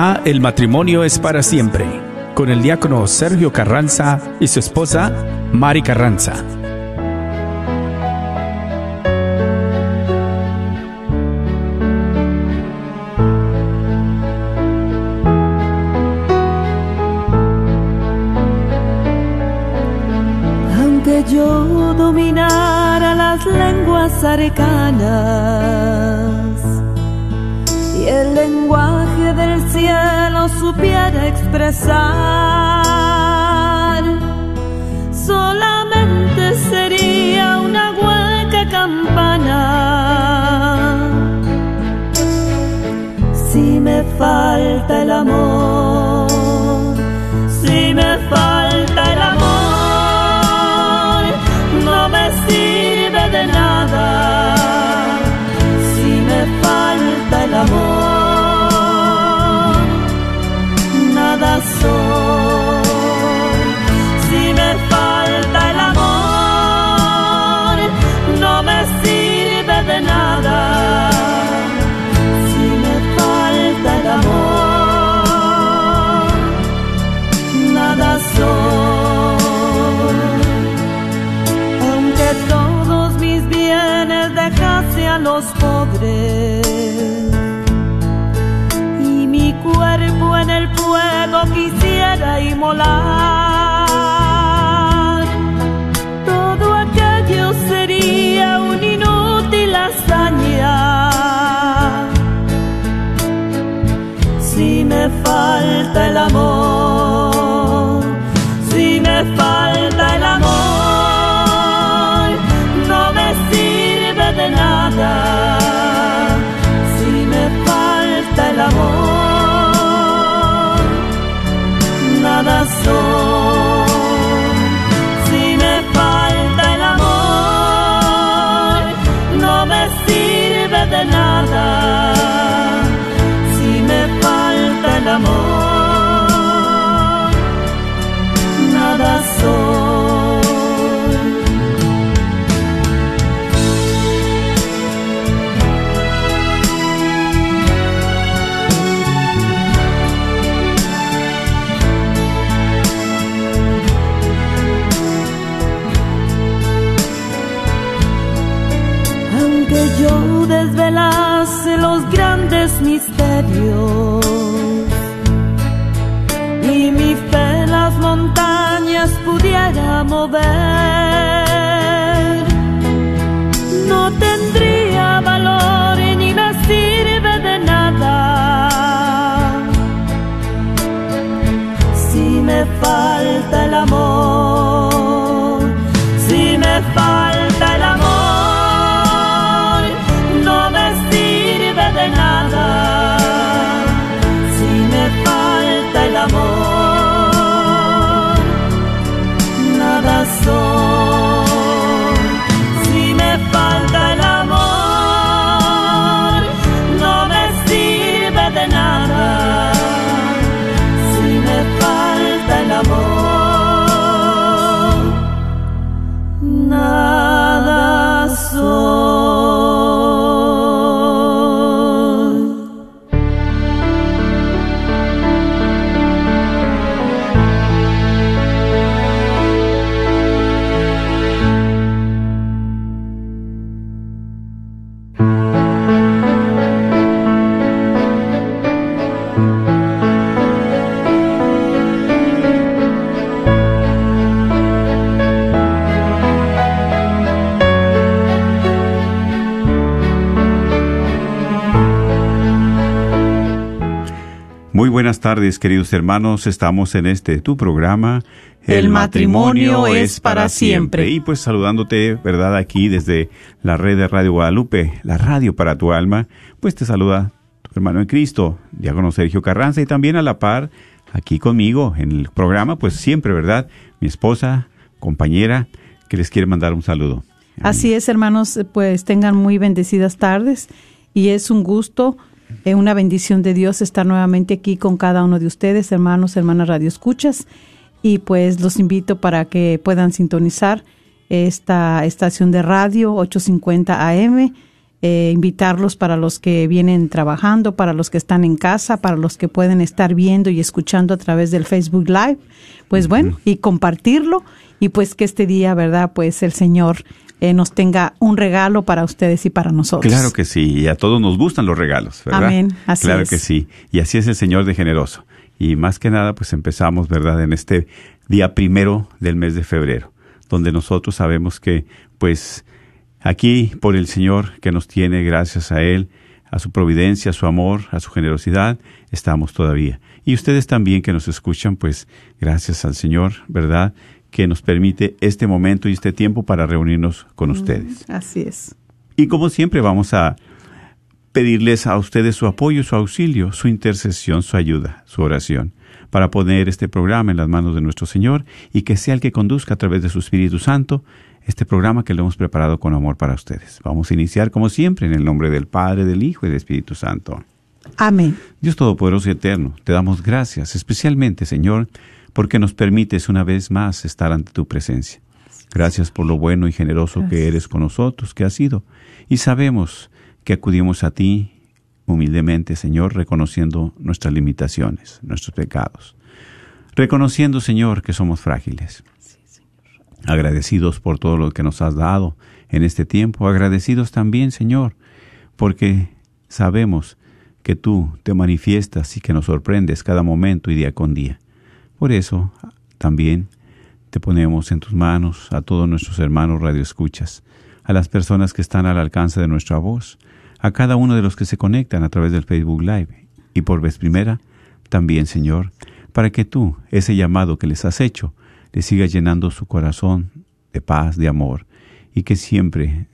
Ah, el matrimonio es para siempre, con el diácono Sergio Carranza y su esposa, Mari Carranza. Falta el amor, Todo aquello sería un inútil hazaña. Si me falta el amor, buenas tardes, queridos hermanos. Estamos en este tu programa. El, matrimonio, es para siempre. Y pues saludándote, ¿verdad? Aquí desde la red de Radio Guadalupe, la radio para tu alma. Pues te saluda tu hermano en Cristo, diácono Sergio Carranza, y también a la par, aquí conmigo en el programa, pues siempre, ¿verdad? Mi esposa, compañera, que les quiere mandar un saludo. Así es, hermanos, pues tengan muy bendecidas tardes y es un gusto es una bendición de Dios estar nuevamente aquí con cada uno de ustedes, hermanos, hermanas Radio Escuchas. Y pues los invito para que puedan sintonizar esta estación de radio 850 AM eh, invitarlos para los que vienen trabajando, para los que están en casa, para los que pueden estar viendo y escuchando a través del Facebook Live, pues bueno, y compartirlo y pues que este día, ¿verdad? Pues el Señor eh, nos tenga un regalo para ustedes y para nosotros. Claro que sí, y a todos nos gustan los regalos, ¿verdad? Amén, así claro es. que sí, y así es el Señor de generoso. Y más que nada, pues empezamos, ¿verdad?, en este día primero del mes de febrero, donde nosotros sabemos que, pues, aquí por el Señor que nos tiene, gracias a Él, a su providencia, a su amor, a su generosidad, estamos todavía. Y ustedes también que nos escuchan, pues, gracias al Señor, ¿verdad?, que nos permite este momento y este tiempo para reunirnos con ustedes. Así es. Y como siempre vamos a pedirles a ustedes su apoyo, su auxilio, su intercesión, su ayuda, su oración, para poner este programa en las manos de nuestro Señor y que sea el que conduzca a través de su Espíritu Santo este programa que lo hemos preparado con amor para ustedes. Vamos a iniciar como siempre en el nombre del Padre, del Hijo y del Espíritu Santo. Amén. Dios Todopoderoso y Eterno, te damos gracias, especialmente, Señor, porque nos permites una vez más estar ante tu presencia. Gracias por lo bueno y generoso que eres con nosotros, que has sido. Y sabemos que acudimos a ti humildemente, Señor, reconociendo nuestras limitaciones, nuestros pecados. Reconociendo, Señor, que somos frágiles. Agradecidos por todo lo que nos has dado en este tiempo. Agradecidos también, Señor, porque sabemos que tú te manifiestas y que nos sorprendes cada momento y día con día. Por eso también te ponemos en tus manos a todos nuestros hermanos radioescuchas, a las personas que están al alcance de nuestra voz, a cada uno de los que se conectan a través del Facebook Live y por vez primera, también, Señor, para que tú, ese llamado que les has hecho, les sigas llenando su corazón de paz, de amor, y que siempre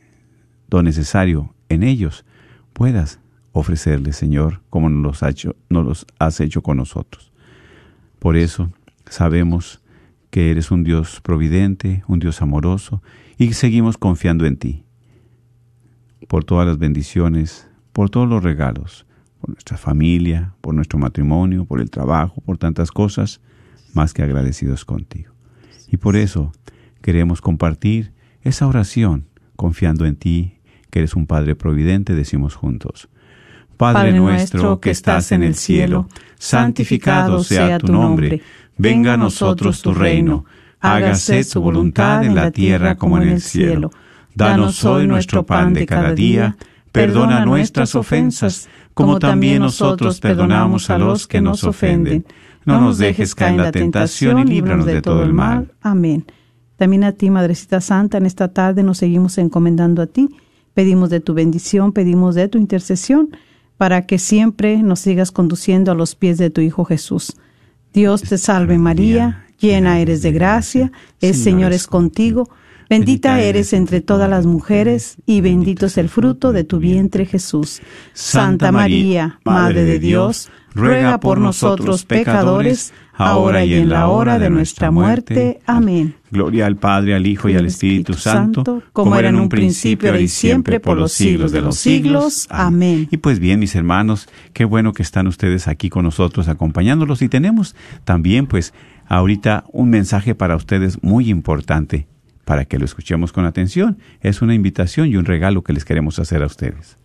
lo necesario en ellos puedas ofrecerles, Señor, como nos los, hecho, nos los has hecho con nosotros. Por eso sabemos que eres un Dios providente, un Dios amoroso, y seguimos confiando en ti, por todas las bendiciones, por todos los regalos, por nuestra familia, por nuestro matrimonio, por el trabajo, por tantas cosas, más que agradecidos contigo. Y por eso queremos compartir esa oración, confiando en ti, que eres un Padre providente, decimos juntos. Padre, nuestro que estás en el cielo, santificado sea tu nombre, venga a nosotros tu reino, hágase tu voluntad en la tierra como en el cielo. Danos hoy nuestro pan de cada día, perdona nuestras ofensas, como también nosotros perdonamos a los que nos ofenden. No nos dejes caer en la tentación y líbranos de todo el mal. Amén. También a ti, Madrecita Santa, en esta tarde nos seguimos encomendando a ti. Pedimos de tu bendición, pedimos de tu intercesión, para que siempre nos sigas conduciendo a los pies de tu Hijo Jesús. Dios te salve María, llena eres de gracia, el Señor es contigo. Bendita eres entre todas las mujeres, y bendito es el fruto de tu vientre Jesús. Santa María, Madre de Dios, ruega por nosotros pecadores, ahora y en la hora de nuestra muerte. Amén. Gloria al Padre, al Hijo y al Espíritu Santo, como era en un principio, ahora y siempre, por los siglos de los siglos. Amén. Y pues bien, mis hermanos, qué bueno que están ustedes aquí con nosotros acompañándolos y tenemos también pues ahorita un mensaje para ustedes muy importante para que lo escuchemos con atención. Es una invitación y un regalo que les queremos hacer a ustedes.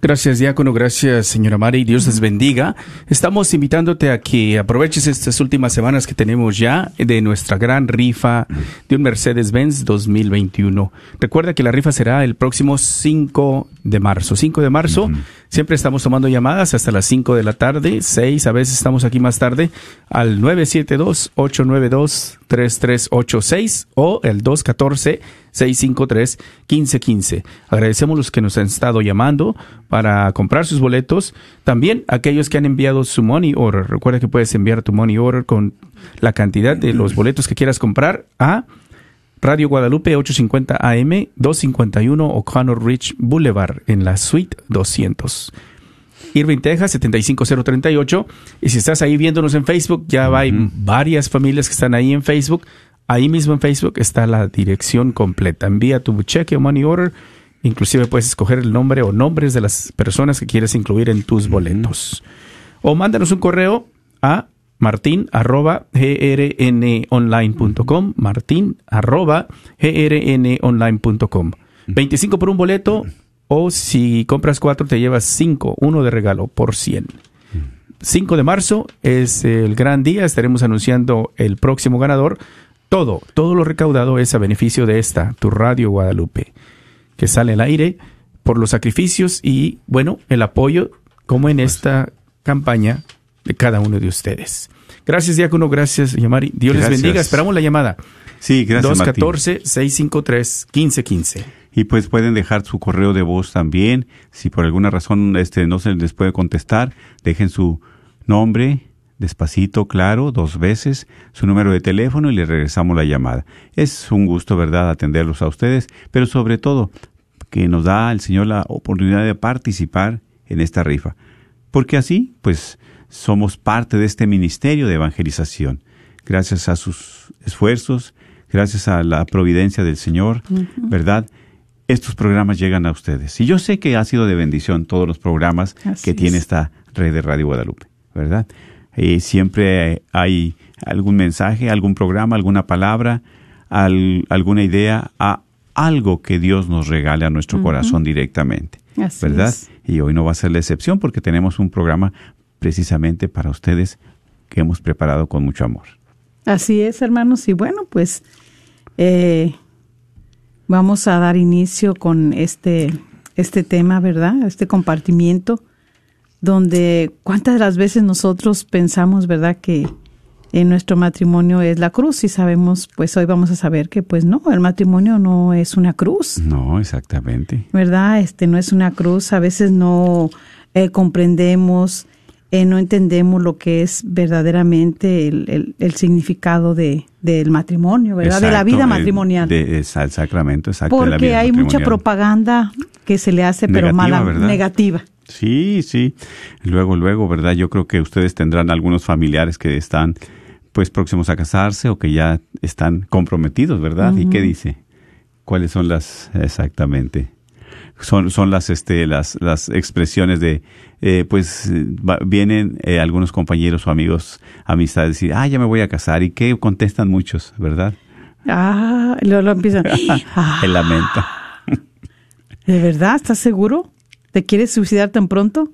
Gracias, diácono. Gracias, señora Mari. Dios les bendiga. Estamos invitándote a que aproveches estas últimas semanas que tenemos ya de nuestra gran rifa de un Mercedes-Benz 2021. Recuerda que la rifa será el próximo 5 de marzo. 5 de marzo. Siempre estamos tomando llamadas hasta las 5 de la tarde, 6, a veces estamos aquí más tarde, al 972-892-3386 o el 214-653-1515. Agradecemos los que nos han estado llamando para comprar sus boletos. También aquellos que han enviado su money order. Recuerda que puedes enviar tu money order con la cantidad de los boletos que quieras comprar a Radio Guadalupe 850 AM 251 O'Connor Ridge Boulevard en la suite 200. Irving, Texas 75038. Y si estás ahí viéndonos en Facebook, ya hay varias familias que están ahí en Facebook. Ahí mismo en Facebook está la dirección completa. Envía tu cheque o money order. Inclusive puedes escoger el nombre o nombres de las personas que quieres incluir en tus boletos. O mándanos un correo a martin arroba grnonline.com martin arroba grnonline.com 25 por un boleto o si compras cuatro te llevas cinco, uno de regalo por 100. 5 de marzo es el gran día, estaremos anunciando el próximo ganador. Todo, todo lo recaudado es a beneficio de esta, tu Radio Guadalupe, que sale al aire por los sacrificios y, bueno, el apoyo, como en esta campaña de cada uno de ustedes. Gracias, Diácono, gracias, Yamari. Dios les bendiga. Esperamos la llamada. Sí, gracias, Martín. 214-653-1515. Y pues pueden dejar su correo de voz también. Si por alguna razón este no se les puede contestar, dejen su nombre despacito, claro, dos veces, su número de teléfono y le regresamos la llamada. Es un gusto, ¿verdad?, atenderlos a ustedes, pero sobre todo que nos da el Señor la oportunidad de participar en esta rifa. Porque así, pues, somos parte de este ministerio de evangelización. Gracias a sus esfuerzos, gracias a la providencia del Señor, ¿verdad? Estos programas llegan a ustedes. Y yo sé que ha sido de bendición todos los programas Así que tiene es. esta red de Radio Guadalupe, ¿verdad? Eh, siempre hay algún mensaje, algún programa, alguna palabra, al- alguna idea, a algo que Dios nos regale a nuestro corazón directamente, Así ¿verdad? es. Y hoy no va a ser la excepción porque tenemos un programa precisamente para ustedes que hemos preparado con mucho amor. Así es, hermanos. Y bueno, pues eh, vamos a dar inicio con este, este tema, ¿verdad? Este compartimiento, donde cuántas de las veces nosotros pensamos, ¿verdad? Que en nuestro matrimonio es la cruz y sabemos, pues hoy vamos a saber que pues no, el matrimonio no es una cruz. No, exactamente. ¿verdad? Este no es una cruz, a veces no eh, comprendemos, eh, no entendemos lo que es verdaderamente el, el- el significado de, del matrimonio, ¿verdad? de la vida eh, matrimonial. de- es al sacramento, exacto. de la Porque vida hay mucha propaganda que se le hace, pero Negativa, mala, ¿verdad? negativa. Sí, sí. Luego, luego, ¿verdad? Yo creo que ustedes tendrán algunos familiares que están pues próximos a casarse o que ya están comprometidos, ¿verdad? ¿Y qué dice? ¿Cuáles son las exactamente? Son, son las este las las expresiones de eh, pues va- vienen eh, algunos compañeros o amigos amistades decir ah ya me voy a casar y qué contestan muchos verdad Ah, luego lo empiezan. El lamento ¿De verdad? ¿Estás seguro? ¿Te quieres suicidar tan pronto?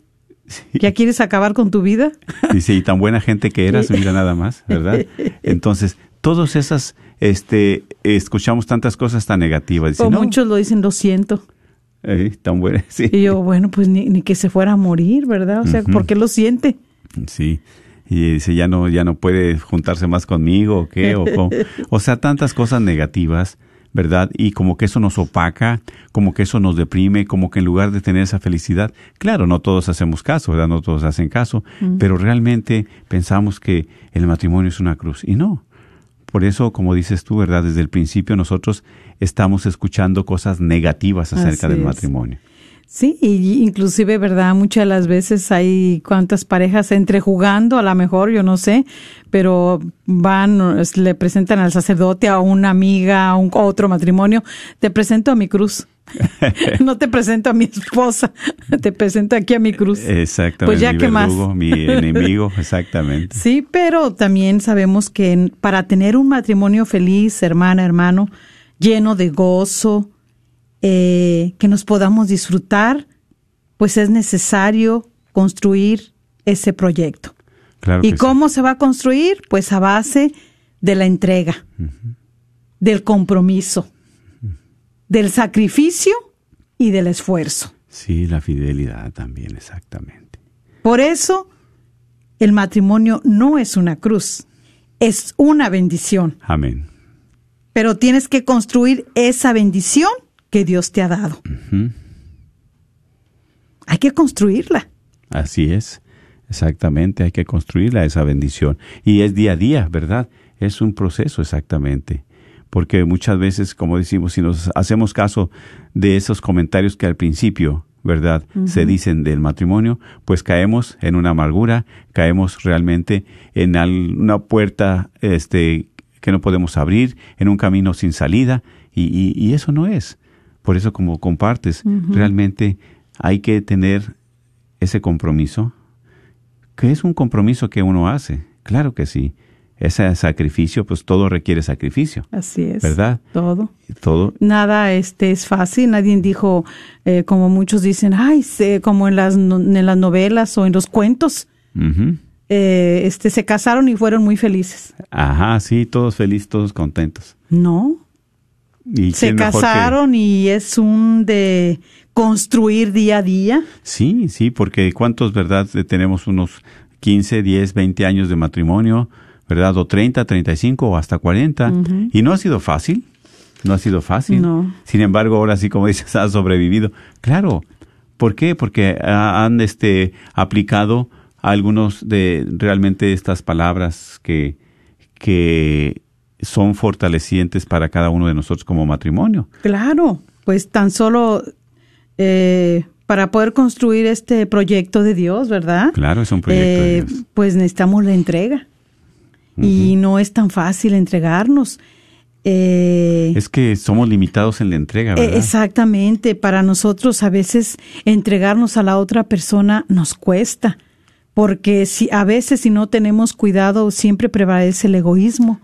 ¿Ya quieres acabar con tu vida? Dice, y tan buena gente que eras, mira nada más, ¿verdad? Entonces, todas esas, este, escuchamos tantas cosas tan negativas. Dice, o no, muchos lo dicen, lo siento. eh, tan buena, sí. Y yo, bueno, pues ni, ni que se fuera a morir, ¿verdad? O sea, ¿por qué lo siente? Sí. Y dice, ya no, ya no puede juntarse más conmigo, ¿o qué? O, cómo. o sea, tantas cosas negativas, ¿verdad? Y como que eso nos opaca, como que eso nos deprime, como que en lugar de tener esa felicidad, claro, no todos hacemos caso, ¿verdad? No todos hacen caso, pero realmente pensamos que el matrimonio es una cruz. Y no. Por eso, como dices tú, ¿verdad? Desde el principio nosotros estamos escuchando cosas negativas acerca Así del es. matrimonio. Sí, y inclusive, ¿verdad? Muchas de las veces hay cuantas parejas entre jugando, a lo mejor, yo no sé, pero van, le presentan al sacerdote, a una amiga, a un a otro matrimonio, te presento a mi cruz. no te presento a mi esposa, te presento aquí a mi cruz. Exactamente. Pues ya, mi ¿qué más? mi enemigo, exactamente. Sí, pero también sabemos que para tener un matrimonio feliz, hermana, hermano, lleno de gozo, eh, que nos podamos disfrutar, pues es necesario construir ese proyecto. Claro ¿Y sí. cómo se va a construir? Pues a base de la entrega, del compromiso, del sacrificio y del esfuerzo. Sí, la fidelidad también, exactamente. Por eso, el matrimonio no es una cruz, es una bendición. Amén. Pero tienes que construir esa bendición que Dios te ha dado. Hay que construirla. Así es, exactamente, hay que construirla esa bendición. Y es día a día, ¿verdad? Es un proceso exactamente. Porque muchas veces, como decimos, si nos hacemos caso de esos comentarios que al principio, ¿verdad? Se dicen del matrimonio, pues caemos en una amargura, caemos realmente en una puerta este, que no podemos abrir, en un camino sin salida, y, y- y eso no es. Por eso, como compartes, realmente hay que tener ese compromiso, que es un compromiso que uno hace, claro que sí, ese sacrificio, pues todo requiere sacrificio, Así es. ¿verdad? Todo. Todo, Nada este es fácil. Nadie dijo, eh, como muchos dicen, ay, como en las, no- en las novelas o en los cuentos, eh, este, se casaron y fueron muy felices. ajá, sí, todos felices, todos contentos. No, ¿Y se que- casaron y es un de construir día a día. Sí, sí, porque ¿cuántos, verdad? eh, Tenemos unos 15, 10, 20 años de matrimonio, ¿verdad? O 30, 35 o hasta 40. Y no ha sido fácil, no ha sido fácil. No. Sin embargo, ahora sí, como dices, ha sobrevivido. Claro. ¿Por qué? Porque han este, aplicado algunos de realmente estas palabras que, que son fortalecientes para cada uno de nosotros como matrimonio. Claro, pues tan solo eh, para poder construir este proyecto de Dios, ¿verdad? Claro, es un proyecto de Eh, Dios. Pues necesitamos la entrega. Y no es tan fácil entregarnos. Eh, Es que somos limitados en la entrega, eh, ¿verdad? exactamente, para nosotros a veces entregarnos a la otra persona nos cuesta, porque si a veces si no tenemos cuidado siempre prevalece el egoísmo,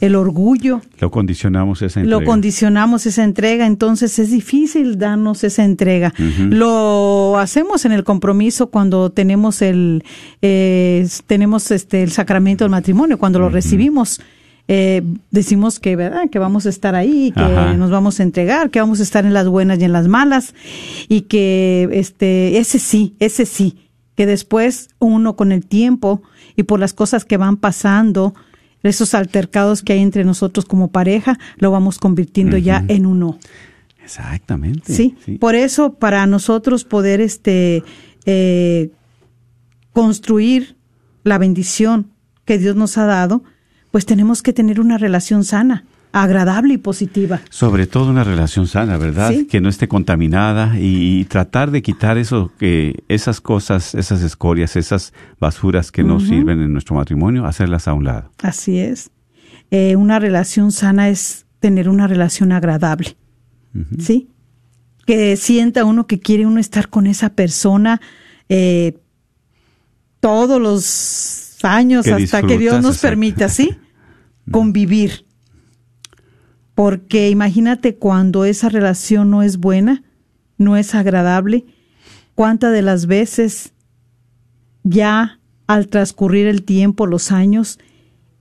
el orgullo, Lo condicionamos esa entrega. lo condicionamos esa entrega, entonces es difícil darnos esa entrega. Lo hacemos en el compromiso cuando tenemos el eh, tenemos este el sacramento del matrimonio, cuando lo recibimos. eh, decimos que verdad que vamos a estar ahí, que Ajá. nos vamos a entregar, que vamos a estar en las buenas y en las malas y que este ese sí, ese sí, que después uno con el tiempo y por las cosas que van pasando, esos altercados que hay entre nosotros como pareja, lo vamos convirtiendo ya en uno. Exactamente. ¿sí? Por eso, para nosotros poder este eh, construir la bendición que Dios nos ha dado, pues tenemos que tener una relación sana, agradable y positiva. Sobre todo una relación sana, ¿verdad? Sí. Que no esté contaminada y, tratar de quitar eso, que esas cosas, esas escorias, esas basuras que no sirven en nuestro matrimonio, hacerlas a un lado. Así es. Eh, una relación sana es tener una relación agradable, ¿sí? Que sienta uno que quiere uno estar con esa persona eh, todos los años Que hasta que Dios nos exacto. permita, ¿sí? Convivir. Porque imagínate cuando esa relación no es buena, no es agradable, cuántas de las veces ya al transcurrir el tiempo, los años,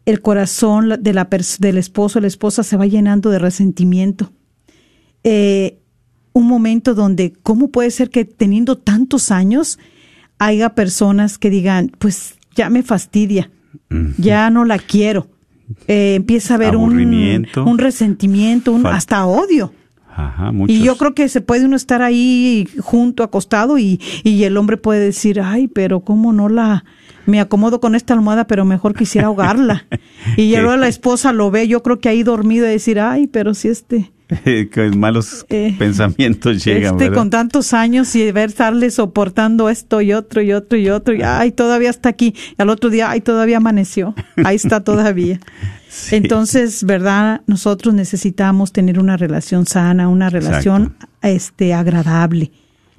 el corazón de la del esposo o la esposa se va llenando de resentimiento. Eh, un momento donde, ¿cómo puede ser que teniendo tantos años haya personas que digan, pues ya me fastidia, ya no la quiero? Eh, empieza a haber un, resentimiento, un, hasta odio. Ajá. Y yo creo que se puede uno estar ahí junto, acostado, y, y el hombre puede decir, ay, pero cómo no la, me acomodo con esta almohada, pero mejor quisiera ahogarla. y luego la esposa lo ve, yo creo que ahí dormido y decir, ay, pero si este, que malos Eh, pensamientos llegan, este ¿verdad? con tantos años y ver estarle soportando esto y otro y otro y otro, y ay, todavía está aquí. Y al otro día, ay, todavía amaneció. Ahí está todavía. Sí. Entonces, ¿verdad? Nosotros necesitamos tener una relación sana, una relación este agradable.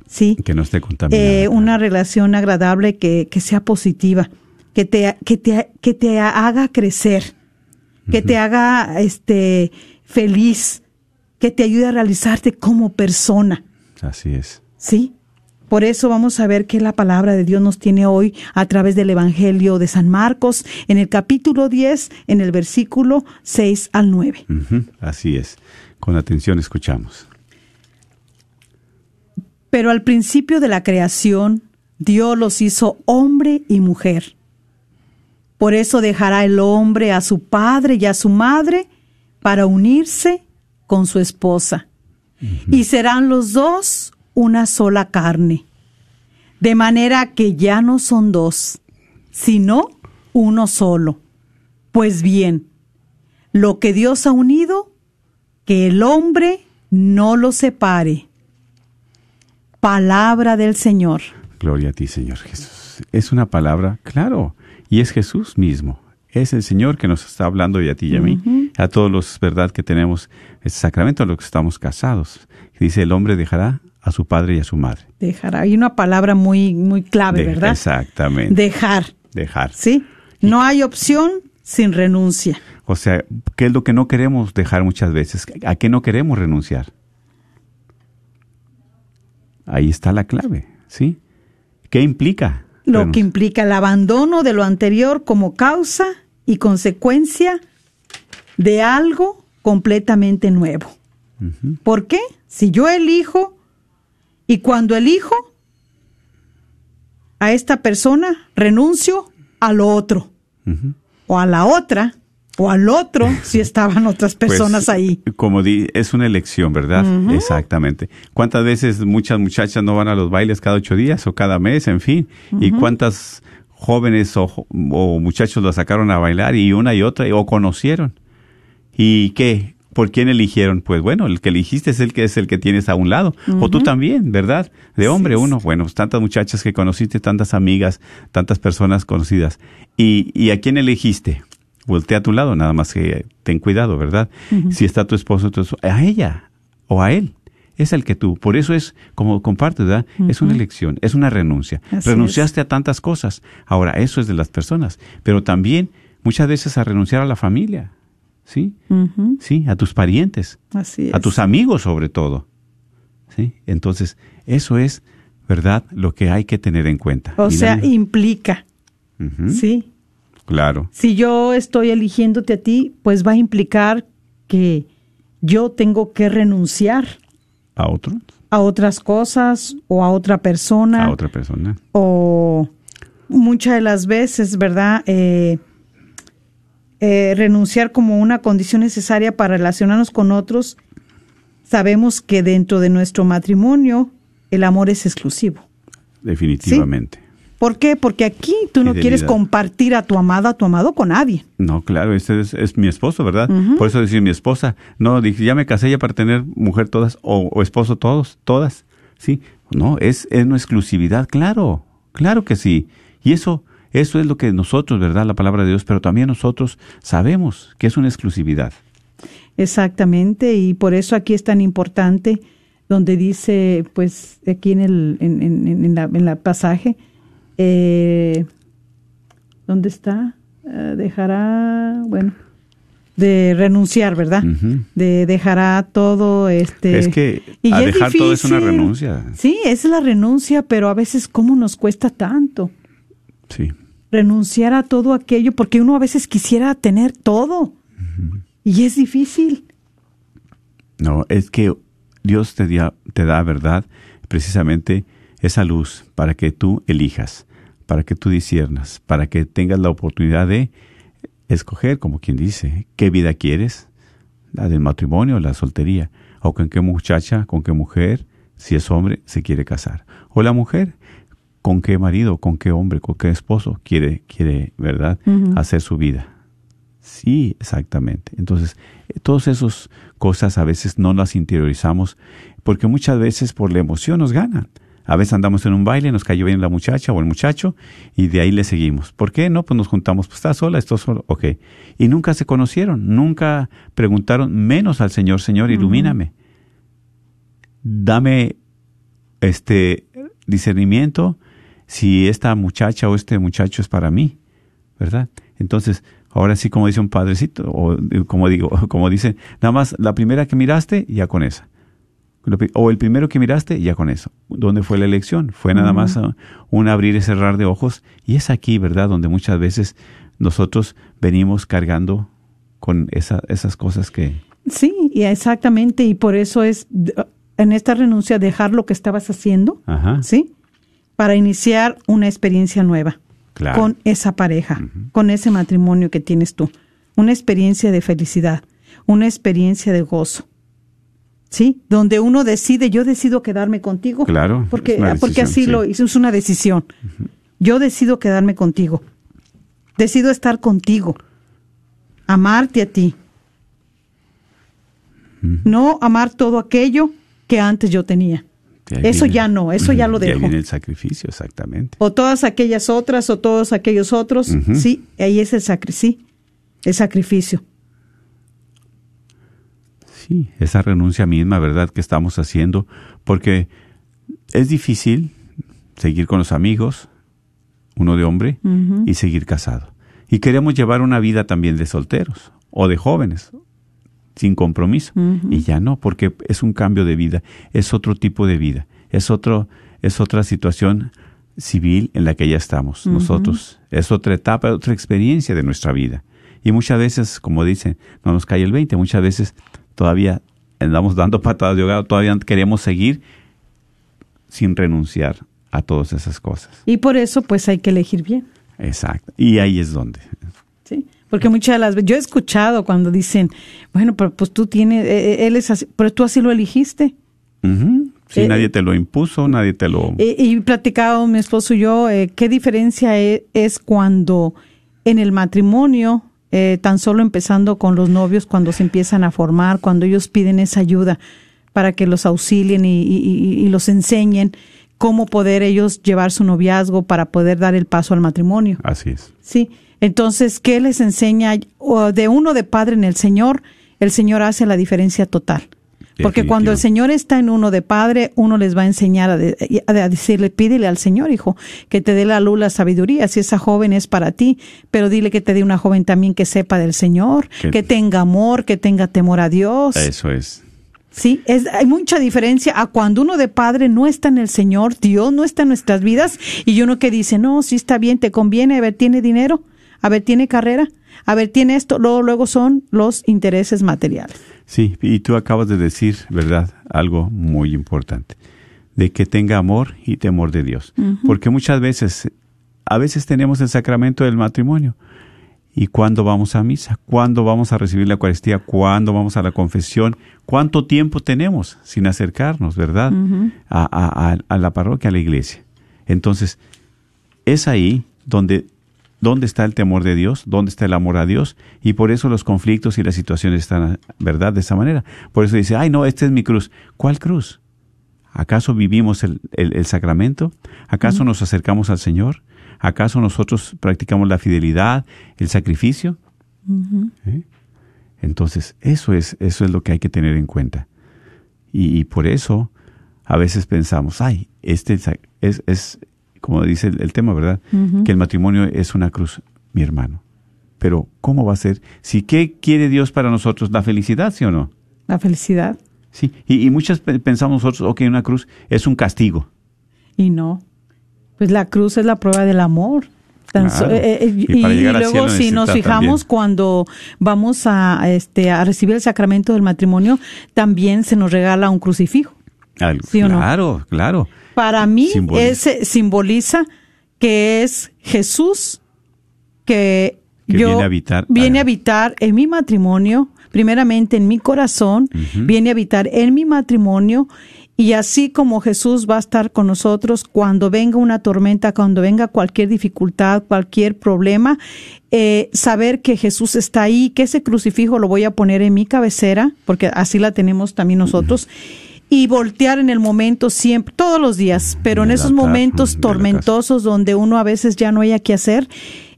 ¿Sí? Que no esté contaminada. Eh, una relación agradable que, que sea positiva, que te, que te, que te haga crecer, que te haga este feliz, que te ayude a realizarte como persona. Así es. ¿Sí? Por eso vamos a ver que la palabra de Dios nos tiene hoy a través del Evangelio de San Marcos, en el capítulo 10, en el versículo 6 al 9. Ujú, Así es. Con atención escuchamos. Pero al principio de la creación, Dios los hizo hombre y mujer. Por eso dejará el hombre a su padre y a su madre para unirse con su esposa. Y serán los dos una sola carne. De manera que ya no son dos, sino uno solo. Pues bien, lo que Dios ha unido, que el hombre no lo separe. Palabra del Señor. Gloria a ti, Señor Jesús. Es una palabra, claro, y es Jesús mismo. Es el Señor que nos está hablando y a ti y a mí, a todos los, verdad, que tenemos este sacramento, a los que estamos casados. Dice, el hombre dejará a su padre y a su madre. Dejar. Hay una palabra muy, muy clave, ¿verdad? Exactamente. Dejar. Dejar. ¿Sí? No hay opción sin renuncia. O sea, ¿qué es lo que no queremos dejar muchas veces? ¿A qué no queremos renunciar? Ahí está la clave, ¿sí? ¿Qué implica? Lo renunciar? que implica el abandono de lo anterior como causa y consecuencia de algo completamente nuevo. Ujú. ¿Por qué? Si yo elijo y cuando elijo a esta persona, renuncio a lo otro o a la otra o al otro si estaban otras personas Pues, ahí. Como di, es una elección, ¿verdad? Exactamente. ¿Cuántas veces muchas muchachas no van a los bailes cada ocho días o cada mes, en fin? ¿Y cuántas jóvenes o, muchachos lo sacaron a bailar y una y otra o conocieron? ¿Y qué? ¿Por quién eligieron? Pues bueno, el que eligiste es el que es el que tienes a un lado. O tú también, ¿verdad? De hombre uno. Bueno, pues tantas muchachas que conociste, tantas amigas, tantas personas conocidas. ¿Y, y a quién elegiste? Voltea a tu lado, nada más que ten cuidado, ¿verdad? Si está tu esposo, tu esposo, a ella o a él. Es el que tú. Por eso es, como compartes, ¿verdad? Es una elección, es una renuncia. Así Renunciaste a tantas cosas. Ahora, eso es de las personas. Pero también, muchas veces, a renunciar a la familia. ¿Sí? Sí, a tus parientes, Así es. a tus amigos sobre todo. ¿Sí? Entonces, eso es, ¿verdad? Lo que hay que tener en cuenta. o sea, implica, ¿sí? Claro. Si yo estoy eligiéndote a ti, pues va a implicar que yo tengo que renunciar A otro, a otras cosas o a otra persona a otra persona. o muchas de las veces, ¿verdad? Eh, eh, renunciar como una condición necesaria para relacionarnos con otros. Sabemos que dentro de nuestro matrimonio el amor es exclusivo. Definitivamente. ¿Por qué? Porque aquí tú no quieres compartir a tu amada, a tu amado con nadie. No, claro, este es, es mi esposo, ¿verdad? Por eso decir mi esposa. No, dije, ya me casé ya para tener mujer todas o, o esposo todos, todas. Sí, no, es, es una exclusividad, claro, claro que sí. Y eso, eso es lo que nosotros, ¿verdad? La palabra de Dios, pero también nosotros sabemos que es una exclusividad. Exactamente, y por eso aquí es tan importante donde dice, pues aquí en el en, en, en la, en la pasaje, eh, ¿dónde está? Eh, dejará, bueno, de renunciar, ¿verdad? De dejará todo, este. Es que y a es dejar todo es una renuncia. Sí, es la renuncia, pero a veces cómo nos cuesta tanto Sí, renunciar a todo aquello, porque uno a veces quisiera tener todo y es difícil. no, es que Dios te, dia- te da, ¿verdad? Precisamente esa luz para que tú elijas, para que tú disiernas, para que tengas la oportunidad de escoger, como quien dice, qué vida quieres, la del matrimonio, la soltería, o con qué muchacha, con qué mujer, si es hombre, se quiere casar, o la mujer, con qué marido, con qué hombre, con qué esposo quiere, quiere, ¿verdad?, hacer su vida. Sí, exactamente. Entonces, eh, todas esas cosas a veces no las interiorizamos porque muchas veces por la emoción nos ganan. A veces andamos en un baile, nos cayó bien la muchacha o el muchacho y de ahí le seguimos. ¿Por qué? No, pues nos juntamos, pues estás sola, estás solo, ok. Y nunca se conocieron, nunca preguntaron menos al Señor, Señor, ilumíname. Dame este discernimiento si esta muchacha o este muchacho es para mí, ¿verdad? Entonces, ahora sí, como dice un padrecito, o eh, como digo, como dice, nada más la primera que miraste, ya con esa. O el primero que miraste, ya con eso. ¿Dónde fue la elección? Fue nada más uh, un abrir y cerrar de ojos. Y es aquí, ¿verdad?, donde muchas veces nosotros venimos cargando con esa, esas cosas que... Sí, y exactamente, y por eso es en esta renuncia dejar lo que estabas haciendo, Ajá. ¿sí? Para iniciar una experiencia nueva Claro. con esa pareja, con ese matrimonio que tienes tú. Una experiencia de felicidad, una experiencia de gozo. ¿Sí? Donde uno decide, yo decido quedarme contigo. Claro, Porque, porque así lo hizo, es una decisión. Yo decido quedarme contigo. Decido estar contigo. Amarte a ti. No amar todo aquello que antes yo tenía. Viene- Eso ya no, eso ya lo de ahí dejo. viene el sacrificio, exactamente. O todas aquellas otras o todos aquellos otros. Sí, ahí es el sacrificio. El sacrificio. Sí, esa renuncia misma, ¿verdad?, que estamos haciendo, porque es difícil seguir con los amigos, uno de hombre, y seguir casado. Y queremos llevar una vida también de solteros o de jóvenes, sin compromiso. Y ya no, porque es un cambio de vida, es otro tipo de vida, es, otro, es otra situación civil en la que ya estamos nosotros. Es otra etapa, otra experiencia de nuestra vida. Y muchas veces, como dicen, no nos cae el 20, muchas veces todavía andamos dando patadas de hogar, todavía queremos seguir sin renunciar a todas esas cosas. Y por eso, pues hay que elegir bien. Exacto. Y ahí es donde. Sí. Porque muchas de las veces, yo he escuchado cuando dicen, bueno, pero pues tú tienes, eh, eh, él es así, pero tú así lo elegiste. Ujú. Sí, Eh, nadie te lo impuso, nadie te lo... Eh, y platicado mi esposo y yo, eh, qué diferencia e- es, cuando en el matrimonio, eh, tan solo empezando con los novios, cuando se empiezan a formar, cuando ellos piden esa ayuda para que los auxilien y, y- y- y los enseñen cómo poder ellos llevar su noviazgo para poder dar el paso al matrimonio. Así es. Sí. Entonces, ¿qué les enseña? O de uno de padre en el Señor, el Señor hace la diferencia total. Porque cuando el. Señor está en uno de padre, uno les va a enseñar a, de- a decirle, pídele al Señor, hijo, que te dé la luz, la sabiduría, si esa joven es para ti, pero dile que te dé una joven también que sepa del Señor, Que- que tenga amor, que tenga temor a Dios. Eso es. Sí, es, hay mucha diferencia a cuando uno de padre no está en el Señor, Dios no está en nuestras vidas, y uno que dice, no, sí está bien, te conviene, a ver, tiene dinero, a ver, tiene carrera, a ver, tiene esto, luego, luego son los intereses materiales. Sí, y tú acabas de decir, ¿verdad? Algo muy importante. De que tenga amor y temor de Dios. Porque muchas veces, a veces tenemos el sacramento del matrimonio. ¿Y cuándo vamos a misa? ¿Cuándo vamos a recibir la Eucaristía? ¿Cuándo vamos a la confesión? ¿Cuánto tiempo tenemos sin acercarnos, verdad? a, a- a- a la parroquia, a la iglesia. Entonces, es ahí donde, donde está el temor de Dios, donde está el amor a Dios, y por eso los conflictos y las situaciones están, ¿verdad? De esa manera. Por eso dice, ay, no, esta es mi cruz. ¿Cuál cruz? ¿Acaso vivimos el, el- el sacramento? ¿Acaso nos acercamos al Señor? ¿Acaso nosotros practicamos la fidelidad, el sacrificio? ¿Eh? Entonces, eso es, eso es lo que hay que tener en cuenta. Y, y por eso a veces pensamos, ay, este es, es como dice el, el tema, ¿verdad? Que el matrimonio es una cruz, mi hermano. Pero, ¿cómo va a ser? Si, ¿qué quiere Dios para nosotros? ¿La felicidad, sí o no? La felicidad. Sí. Y, y muchas pe- pensamos nosotros, ok, una cruz es un castigo. Y no. Pues la cruz es la prueba del amor. So- eh, eh, Y luego si nos fijamos también. cuando vamos a, este a recibir el sacramento del matrimonio, también se nos regala un crucifijo. Algo- ¿Sí o no? claro, claro. Para mí Simboliza. ese simboliza que es Jesús que, Que yo viene a habitar- viene a habitar en mi matrimonio, primeramente en mi corazón, viene a habitar en mi matrimonio y así como Jesús va a estar con nosotros cuando venga una tormenta, cuando venga cualquier dificultad, cualquier problema, eh, saber que Jesús está ahí, que ese crucifijo lo voy a poner en mi cabecera, porque así la tenemos también nosotros, y voltear en el momento siempre, todos los días, pero en esos momentos tormentosos donde uno a veces ya no haya que hacer,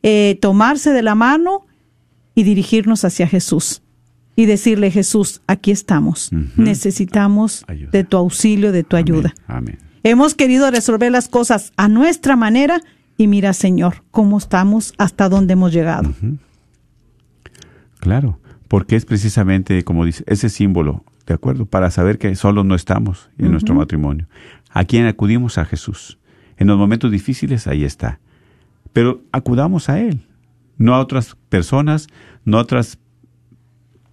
eh, tomarse de la mano y dirigirnos hacia Jesús y decirle, Jesús, aquí estamos, necesitamos Ayuda. de tu auxilio, de tu ayuda. Amén. Hemos querido resolver las cosas a nuestra manera y mira, Señor, cómo estamos, hasta dónde hemos llegado. Claro, porque es precisamente, como dice, ese símbolo, ¿de acuerdo? Para saber que solos no estamos en nuestro matrimonio. ¿A quién acudimos? A Jesús. En los momentos difíciles, ahí está. Pero acudamos a Él, no a otras personas, no a otros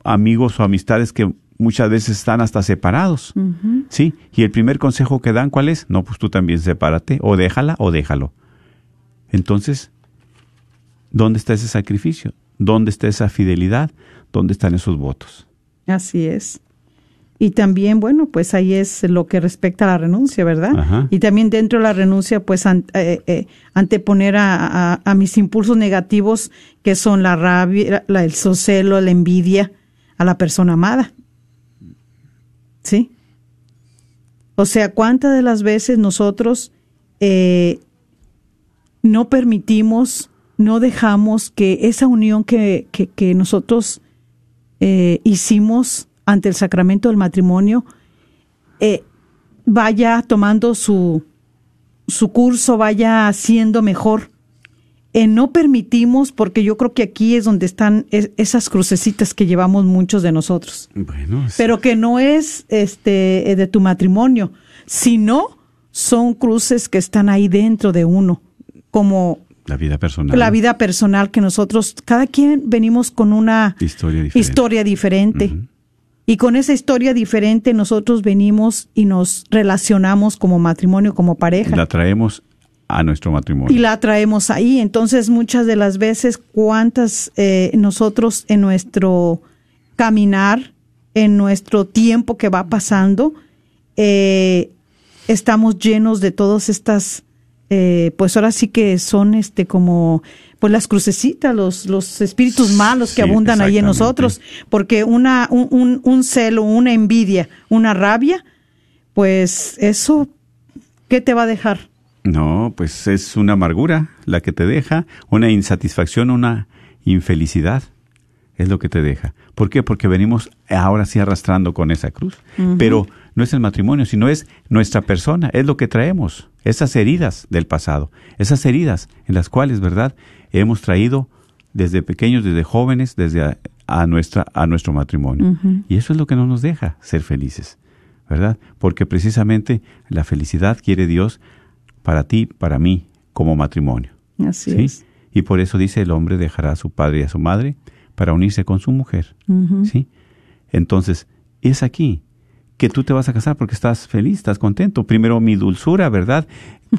amigos o amistades que muchas veces están hasta separados. ¿Sí? Y el primer consejo que dan, ¿cuál es? No, pues tú también sepárate, o déjala o déjalo. Entonces, ¿dónde está ese sacrificio? ¿Dónde está esa fidelidad? ¿Dónde están esos votos? Así es. Y también, bueno, pues ahí es lo que respecta a la renuncia, ¿verdad? Ajá. Y también dentro de la renuncia, pues an- eh, eh, anteponer a, a- a mis impulsos negativos, que son la rabia, la, el socelo, la envidia, a la persona amada. ¿Sí? O sea, ¿cuántas de las veces nosotros eh, no permitimos, no dejamos que esa unión que, que, que nosotros hicimos ante el sacramento del matrimonio eh, vaya tomando su, su curso, vaya siendo mejor. eh, no permitimos, porque yo creo que aquí es donde están es- esas crucecitas que llevamos muchos de nosotros, Bueno, es- pero que no es este eh, de tu matrimonio, sino son cruces que están ahí dentro de uno, como la vida personal. la vida personal que nosotros, cada quien venimos con una Historia diferente. historia diferente. Y con esa historia diferente nosotros venimos y nos relacionamos como matrimonio, como pareja. La traemos a nuestro matrimonio. y la traemos ahí. Entonces, muchas de las veces, cuántas eh, nosotros en nuestro caminar, en nuestro tiempo que va pasando, eh, estamos llenos de todas estas, eh, pues ahora sí que son este como pues las crucecitas, los, los espíritus malos que Sí, abundan ahí en nosotros, porque una, un, un, un celo, una envidia, una rabia, pues eso, ¿qué te va a dejar? No, pues es una amargura la que te deja, una insatisfacción, una infelicidad. Es lo que te deja. ¿Por qué? Porque venimos ahora sí arrastrando con esa cruz. Pero no es el matrimonio, sino es nuestra persona, es lo que traemos, esas heridas del pasado, esas heridas en las cuales, ¿verdad? Hemos traído desde pequeños, desde jóvenes, desde a, a nuestra, a nuestro matrimonio. Y eso es lo que no nos deja ser felices, ¿verdad? Porque precisamente la felicidad quiere Dios para ti, para mí, como matrimonio. Así ¿sí? es. Y por eso dice el hombre dejará a su padre y a su madre para unirse con su mujer. ¿sí? Entonces, es aquí que tú te vas a casar porque estás feliz, estás contento. Primero mi dulzura, ¿verdad?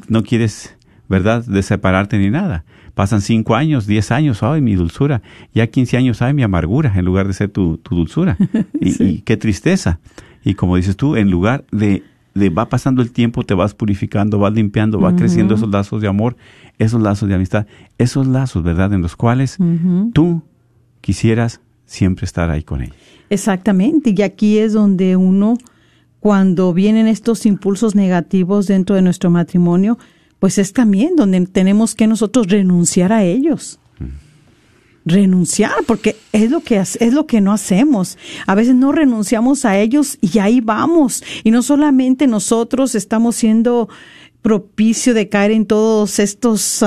No quieres, ¿verdad?, de separarte ni nada. Pasan cinco años, diez años, ay, mi dulzura. Ya quince años, ay, mi amargura, en lugar de ser tu, tu dulzura. Y, Sí. y qué tristeza. Y como dices tú, en lugar de, de va pasando el tiempo, te vas purificando, vas limpiando, va creciendo esos lazos de amor, esos lazos de amistad, esos lazos, ¿verdad?, en los cuales tú quisieras siempre estar ahí con ella. Exactamente, y aquí es donde uno, cuando vienen estos impulsos negativos dentro de nuestro matrimonio, pues es también donde tenemos que nosotros renunciar a ellos. Renunciar, porque es lo que es lo que no hacemos. A veces no renunciamos a ellos y ahí vamos. Y no solamente nosotros estamos siendo propicio de caer en todos estos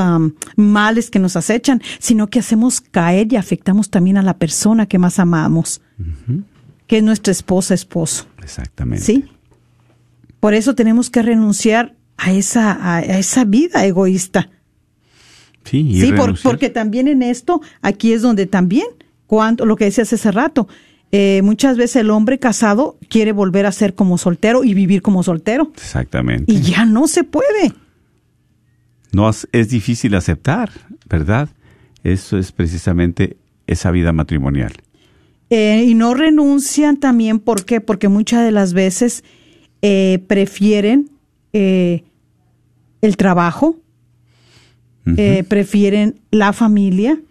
males que nos acechan, sino que hacemos caer y afectamos también a la persona que más amamos, que es nuestra esposa, esposo. Exactamente. ¿Sí? Por eso tenemos que renunciar a esa, a, a esa vida egoísta. Sí, y Sí, por- porque también en esto, aquí es donde también, cuando, lo que decías hace rato, eh, muchas veces el hombre casado quiere volver a ser como soltero y vivir como soltero. Exactamente. Y ya no se puede. No es difícil aceptar, ¿verdad? Eso es precisamente esa vida matrimonial. Eh, y no renuncian también, ¿por qué? Porque muchas de las veces eh, prefieren eh, el trabajo, prefieren la familia,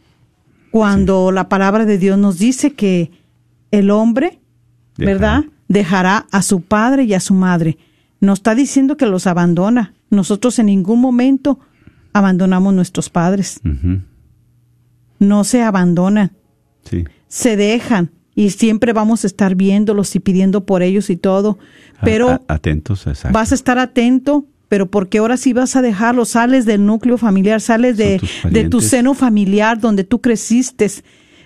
cuando la palabra de Dios nos dice que el hombre, Dejará. ¿verdad? Dejará a su padre y a su madre. No está diciendo que los abandona. Nosotros en ningún momento abandonamos nuestros padres. No se abandonan. Sí. Se dejan y siempre vamos a estar viéndolos y pidiendo por ellos y todo, pero a- atentos, exacto. vas a estar atento, pero porque ahora sí vas a dejarlo, sales del núcleo familiar, sales de, de tu seno familiar donde tú creciste,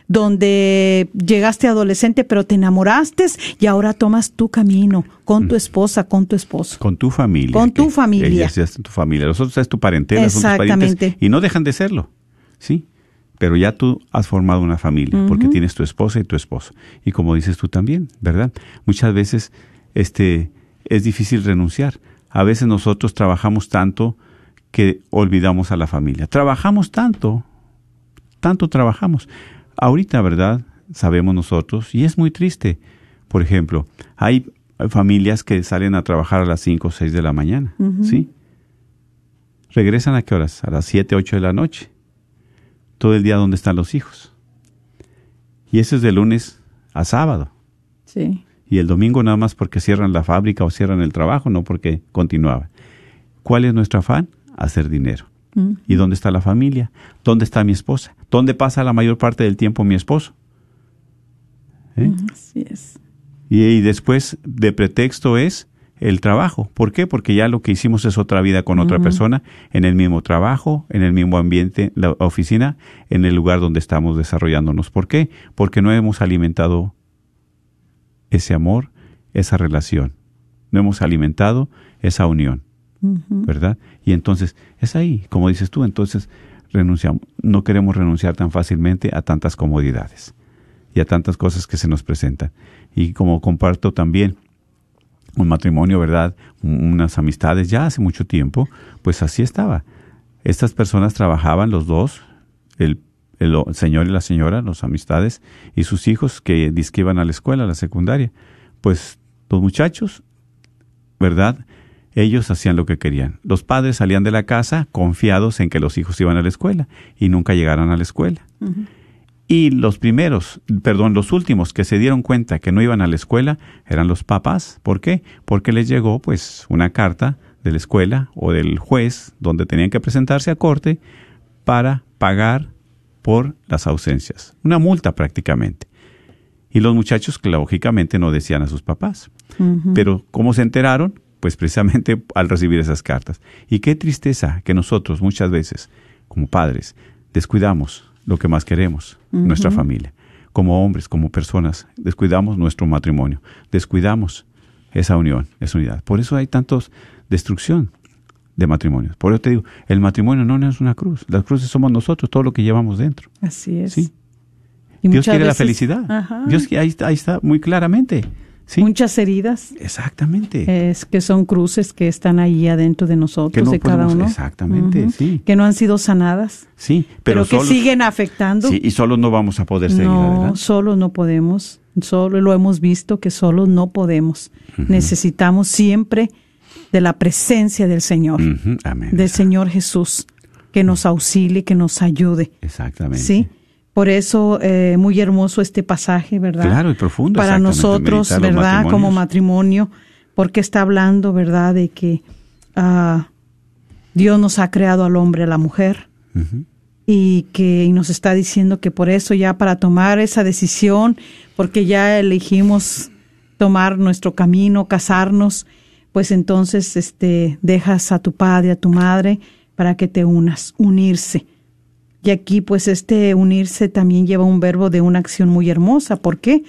donde llegaste adolescente, pero te enamoraste y ahora tomas tu camino con tu esposa, con tu esposo. Con tu familia. Con tu familia. Ellas tu familia. Los otros es tu parentela, son tus Exactamente. parientes. Y no dejan de serlo. Sí. Pero ya tú has formado una familia porque tienes tu esposa y tu esposo. Y como dices tú también, ¿verdad? Muchas veces este, es difícil renunciar. A veces nosotros trabajamos tanto que olvidamos a la familia. Trabajamos tanto, tanto trabajamos. Ahorita, ¿verdad? Sabemos nosotros, y es muy triste. Por ejemplo, hay familias que salen a trabajar a las 5 o 6 de la mañana, ¿sí? Regresan a qué horas? A las 7, 8 de la noche. Todo el día donde están los hijos. Y eso es de lunes a sábado. Sí. Y el domingo nada más porque cierran la fábrica o cierran el trabajo, no porque continuaba. ¿Cuál es nuestro afán? Hacer dinero. Mm. ¿Y dónde está la familia? ¿Dónde está mi esposa? ¿Dónde pasa la mayor parte del tiempo mi esposo? ¿Eh? Así es. Y, y después de pretexto es el trabajo. ¿Por qué? Porque ya lo que hicimos es otra vida con otra persona, en el mismo trabajo, en el mismo ambiente, la oficina, en el lugar donde estamos desarrollándonos. ¿Por qué? Porque no hemos alimentado ese amor, esa relación. No hemos alimentado esa unión, ¿verdad? Y entonces es ahí, como dices tú, entonces renunciamos, no queremos renunciar tan fácilmente a tantas comodidades y a tantas cosas que se nos presentan. Y como comparto también un matrimonio, ¿verdad? Unas amistades ya hace mucho tiempo, pues así estaba. Estas personas trabajaban los dos, el, el señor y la señora, los amistades, y sus hijos que, que iban a la escuela, a la secundaria. Pues los muchachos, ¿verdad? Ellos hacían lo que querían. Los padres salían de la casa confiados en que los hijos iban a la escuela y nunca llegaron a la escuela. Y los primeros, perdón, los últimos que se dieron cuenta que no iban a la escuela eran los papás. ¿Por qué? Porque les llegó pues una carta de la escuela o del juez donde tenían que presentarse a corte para pagar por las ausencias. Una multa prácticamente. Y los muchachos que lógicamente no decían a sus papás. Pero ¿cómo se enteraron? Pues precisamente al recibir esas cartas. Y qué tristeza que nosotros muchas veces, como padres, descuidamos lo que más queremos, nuestra familia. Como hombres, como personas, descuidamos nuestro matrimonio, descuidamos esa unión, esa unidad. Por eso hay tantos destrucción de matrimonios. Por eso te digo, el matrimonio no es una cruz. Las cruces somos nosotros, todo lo que llevamos dentro. Así es. ¿Sí? Dios quiere la felicidad. Dios ahí ahí está muy claramente. Muchas heridas. Exactamente. Es que son cruces que están ahí adentro de nosotros, de cada uno. Exactamente, sí. Que no han sido sanadas. Sí, pero, que siguen afectando. Sí, y solo no vamos a poder seguir no, solo no podemos. Solo lo hemos visto que solo no podemos. Necesitamos siempre de la presencia del Señor. Amén. Del Señor Jesús, que nos auxilie, que nos ayude. Exactamente. Sí. Por eso, eh, muy hermoso este pasaje, ¿verdad? Claro, y profundo. Para nosotros, ¿verdad? Como matrimonio, porque está hablando, ¿verdad? De que ah, Dios nos ha creado al hombre, a la mujer, y que y nos está diciendo que por eso ya para tomar esa decisión, porque ya elegimos tomar nuestro camino, casarnos, pues entonces este dejas a tu padre, a tu madre, para que te unas, unirse y aquí pues este unirse también lleva un verbo de una acción muy hermosa. ¿Por qué?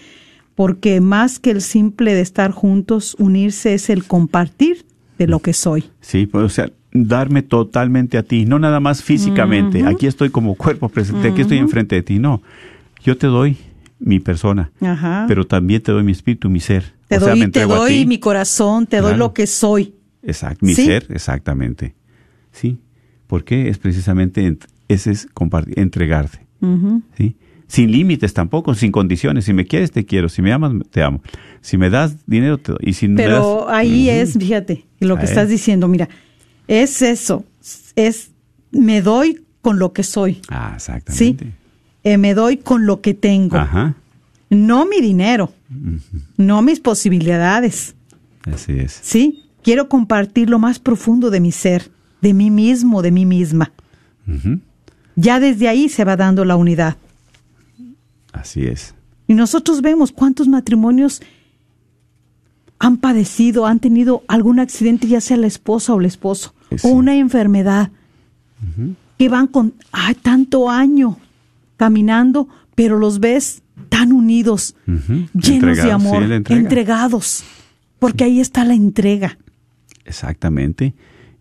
Porque más que el simple de estar juntos, unirse es el compartir de lo que soy. Sí, pues, o sea, darme totalmente a ti, no nada más físicamente, aquí estoy como cuerpo presente, aquí estoy enfrente de ti, no. Yo te doy mi persona, pero también te doy mi espíritu, mi ser. Te o doy, sea, me te doy mi corazón, te doy lo que soy. Exacto, mi ser, exactamente. Sí, porque es precisamente ese es compartir, entregarte. ¿sí? Sin límites tampoco, sin condiciones. Si me quieres, te quiero. Si me amas, te amo. Si me das dinero, te doy. Y si Pero ahí es, fíjate, lo que estás diciendo. Mira, es eso. Es, me doy con lo que soy. Ah, exactamente. Sí. Eh, me doy con lo que tengo. Ajá. No mi dinero. No mis posibilidades. Así es. Sí. Quiero compartir lo más profundo de mi ser, de mí mismo, de mí misma ya desde ahí se va dando la unidad. Así es. Y nosotros vemos cuántos matrimonios han padecido, han tenido algún accidente, ya sea la esposa o el esposo, o una enfermedad, que van con ay, tanto año caminando, pero los ves tan unidos, llenos de amor, entregados, porque ahí está la entrega. Exactamente.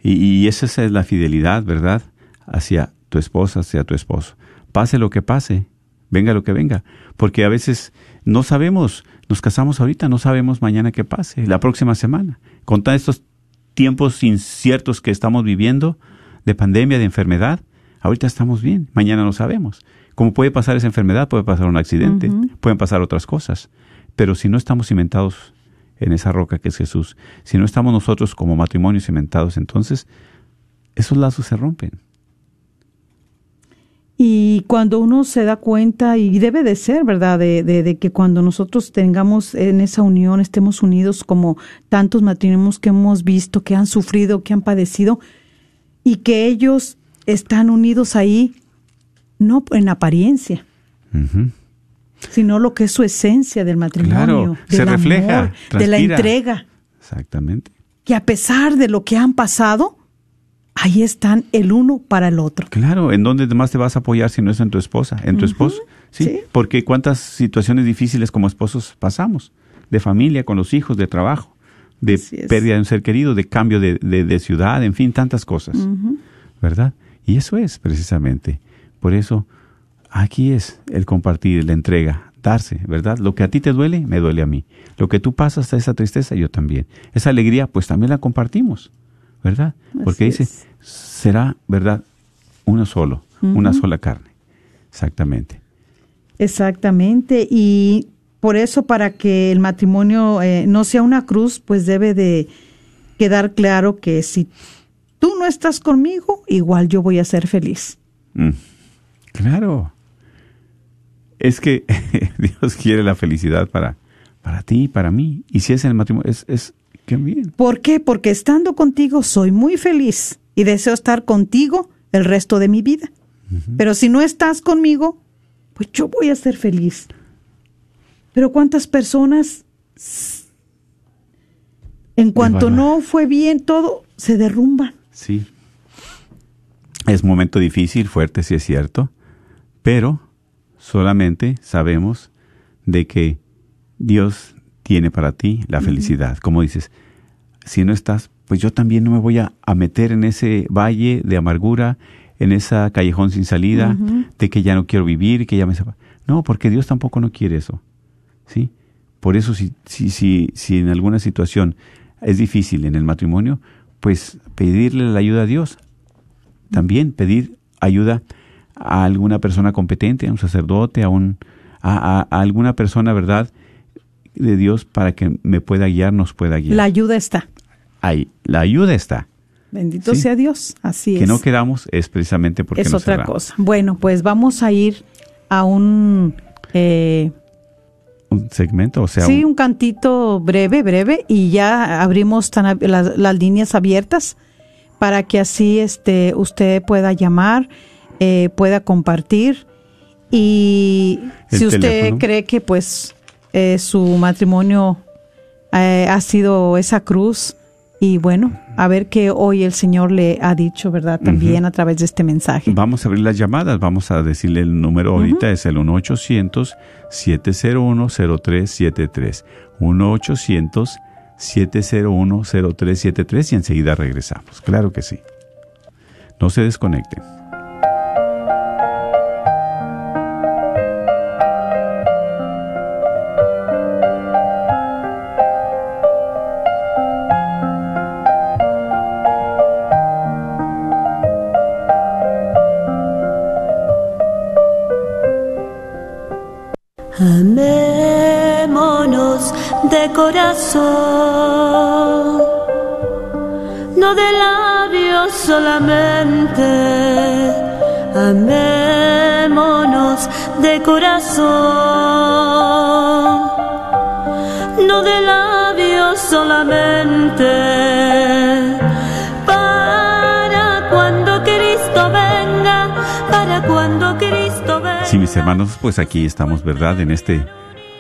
Y, y, esa es la fidelidad, ¿verdad? Hacia tu esposa, sea tu esposo. Pase lo que pase, venga lo que venga, porque a veces no sabemos, nos casamos ahorita, no sabemos mañana qué pase, la próxima semana. Con todos estos tiempos inciertos que estamos viviendo, de pandemia, de enfermedad, ahorita estamos bien, mañana no sabemos. Como puede pasar esa enfermedad, puede pasar un accidente, pueden pasar otras cosas. Pero si no estamos cimentados en esa roca que es Jesús, si no estamos nosotros como matrimonio cimentados, entonces esos lazos se rompen. Y cuando uno se da cuenta, y debe de ser, ¿verdad?, de, de, que cuando nosotros tengamos en esa unión, estemos unidos como tantos matrimonios que hemos visto, que han sufrido, que han padecido, y que ellos están unidos ahí, no en apariencia, sino lo que es su esencia del matrimonio, del se refleja, amor, de la entrega. Exactamente. que a pesar de lo que han pasado, ahí están el uno para el otro. Claro, ¿en dónde más te vas a apoyar si no es en tu esposa? ¿En tu esposo? ¿Sí? sí. Porque cuántas situaciones difíciles como esposos pasamos, de familia, con los hijos, de trabajo, de pérdida de un ser querido, de cambio de, de- de ciudad, en fin, tantas cosas, ¿verdad? Y eso es precisamente, por eso aquí es el compartir, la entrega, darse, ¿verdad? Lo que a ti te duele, me duele a mí. Lo que tú pasas, esa tristeza, yo también. Esa alegría, pues también la compartimos, ¿verdad? Porque Así dice, es. será, ¿verdad? Uno solo, una sola carne. Exactamente. Exactamente, y por eso para que el matrimonio eh, no sea una cruz, pues debe de quedar claro que si tú no estás conmigo, igual yo voy a ser feliz. Mm, Claro. Es que Dios quiere la felicidad para, para ti y para mí. Y si es en el matrimonio, es, es qué bien. ¿Por qué? Porque estando contigo soy muy feliz y deseo estar contigo el resto de mi vida. Pero si no estás conmigo, pues yo voy a ser feliz. Pero ¿cuántas personas, en cuanto no fue bien todo, se derrumban? Sí. Es momento difícil, fuerte, sí es cierto, pero solamente sabemos de que Dios tiene para ti la felicidad. Como dices, si no estás, pues yo también no me voy a, a meter en ese valle de amargura, en esa callejón sin salida, de que ya no quiero vivir, que ya me. No, porque Dios tampoco no quiere eso. ¿Sí? Por eso si, si, si, si en alguna situación es difícil en el matrimonio, pues pedirle la ayuda a Dios. También pedir ayuda a alguna persona competente, a un sacerdote, a, un, a, a- a alguna persona, ¿verdad?, de Dios para que me pueda guiar, nos pueda guiar. La ayuda está. Ahí, la ayuda está. Bendito Sí. sea Dios. Así Que es. no queramos es precisamente porque es nos otra cerramos. cosa. Bueno, pues vamos a ir a un... eh, Un segmento, o sea, sí, un- un cantito breve, breve, y ya abrimos tan las, las líneas abiertas para que así este, usted pueda llamar, eh, pueda compartir. Y si usted cree que pues eh, su matrimonio eh, ha sido esa cruz, y bueno, a ver qué hoy el Señor le ha dicho, ¿verdad? También a través de este mensaje. Vamos a abrir las llamadas, vamos a decirle el número ahorita, es el 1-800-701-0373. 1-800-701-0373 y enseguida regresamos. Claro que sí. No se desconecten. Corazón, no de labios solamente. Amémonos de corazón, no de labios solamente. Para cuando Cristo venga, para cuando Cristo venga. Sí, mis hermanos, pues aquí estamos, ¿verdad? En este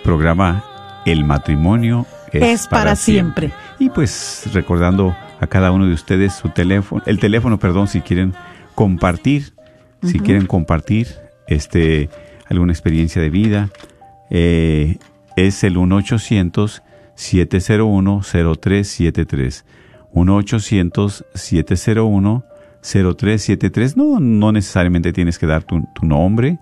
programa El matrimonio es, Es para siempre. Y pues recordando a cada uno de ustedes su teléfono, el teléfono, perdón, si quieren compartir, si quieren compartir este alguna experiencia de vida, eh, es el 1-800-701-0373. 1-800-701-0373. No, no necesariamente tienes que dar tu, tu nombre,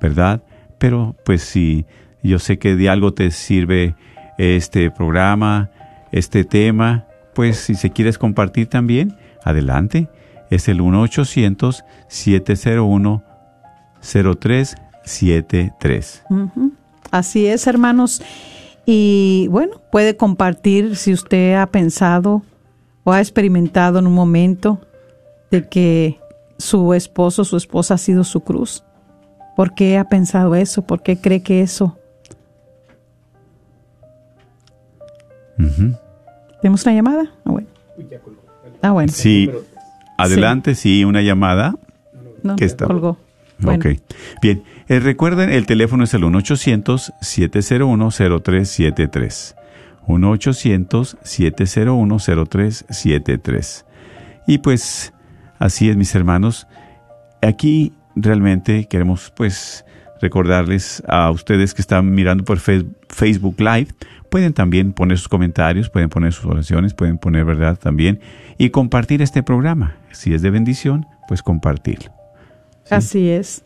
¿verdad? Pero pues si yo sé que de algo te sirve este programa, este tema, pues si se quieres compartir también, adelante. Es el 1-800-701-0373. Ujú. Así es, hermanos. Y bueno, puede compartir si usted ha pensado o ha experimentado en un momento de que su esposo, su esposa ha sido su cruz. ¿Por qué ha pensado eso? ¿Por qué cree que eso? Ujú. ¿Tenemos una llamada? Ah, bueno. Ah, bueno. Sí, adelante, sí, una llamada. No, que está- colgó. Bueno, Ok. Bien. Eh, recuerden, el teléfono es el 1-800-701-0373. 1-800-701-0373. Y pues así es, mis hermanos. Aquí realmente queremos pues recordarles a ustedes que están mirando por Facebook Live, pueden también poner sus comentarios, pueden poner sus oraciones, pueden poner verdad también y compartir este programa. Si es de bendición, pues compartirlo. Así es.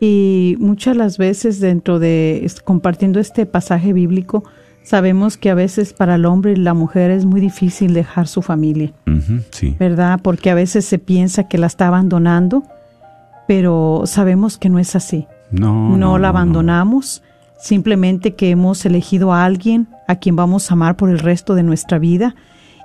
Y muchas las veces dentro de compartiendo este pasaje bíblico, sabemos que a veces para el hombre y la mujer es muy difícil dejar su familia. sí. ¿Verdad? Porque a veces se piensa que la está abandonando, pero sabemos que no es así. No, no, la abandonamos, simplemente que hemos elegido a alguien a quien vamos a amar por el resto de nuestra vida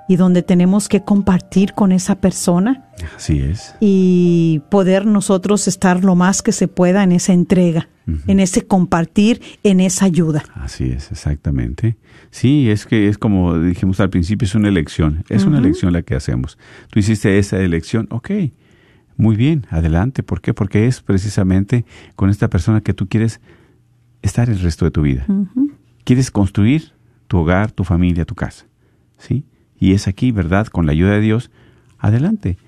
y donde tenemos que compartir con esa persona. Así es. Y poder nosotros estar lo más que se pueda en esa entrega, en ese compartir, en esa ayuda. Así es, exactamente. Sí, es que es como dijimos al principio, es una elección, es una elección la que hacemos. Tú hiciste esa elección, ok, muy bien, adelante. ¿Por qué? Porque es precisamente con esta persona que tú quieres estar el resto de tu vida. Quieres construir tu hogar, tu familia, tu casa. ¿Sí? Y es aquí, ¿verdad? Con la ayuda de Dios, adelante.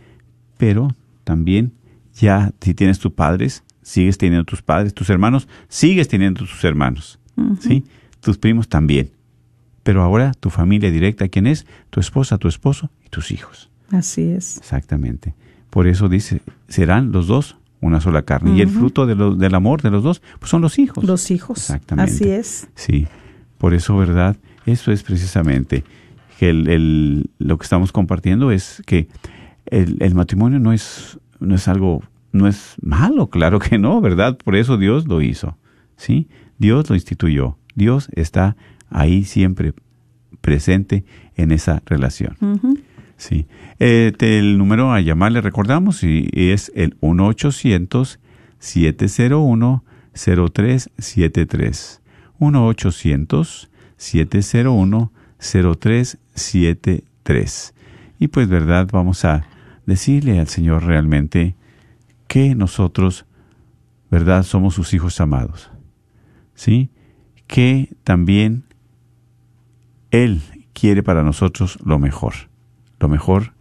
Pero también ya si tienes tus padres, sigues teniendo tus padres, tus hermanos, sigues teniendo tus hermanos. ¿Sí? Tus primos también. Pero ahora tu familia directa, ¿quién es? Tu esposa, tu esposo y tus hijos. Así es. Exactamente. Por eso dice, serán los dos una sola carne. Y el fruto de del amor de los dos pues son los hijos. Los hijos. Exactamente. Así es. Sí. Por eso, ¿verdad? Eso es precisamente que el, lo que estamos compartiendo es que el, matrimonio no es, no es algo, no es malo, claro que no, ¿verdad? Por eso Dios lo hizo. ¿Sí? Dios lo instituyó. Dios está ahí siempre presente en esa relación. Sí. Eh, el número a llamar, le recordamos, y, es el 1-800-701-0373. 1-800-701-0373. Y pues, ¿verdad? Vamos a decirle al Señor realmente que nosotros, ¿verdad? Somos sus hijos amados. ¿Sí? Que también Él quiere para nosotros lo mejor lo mejor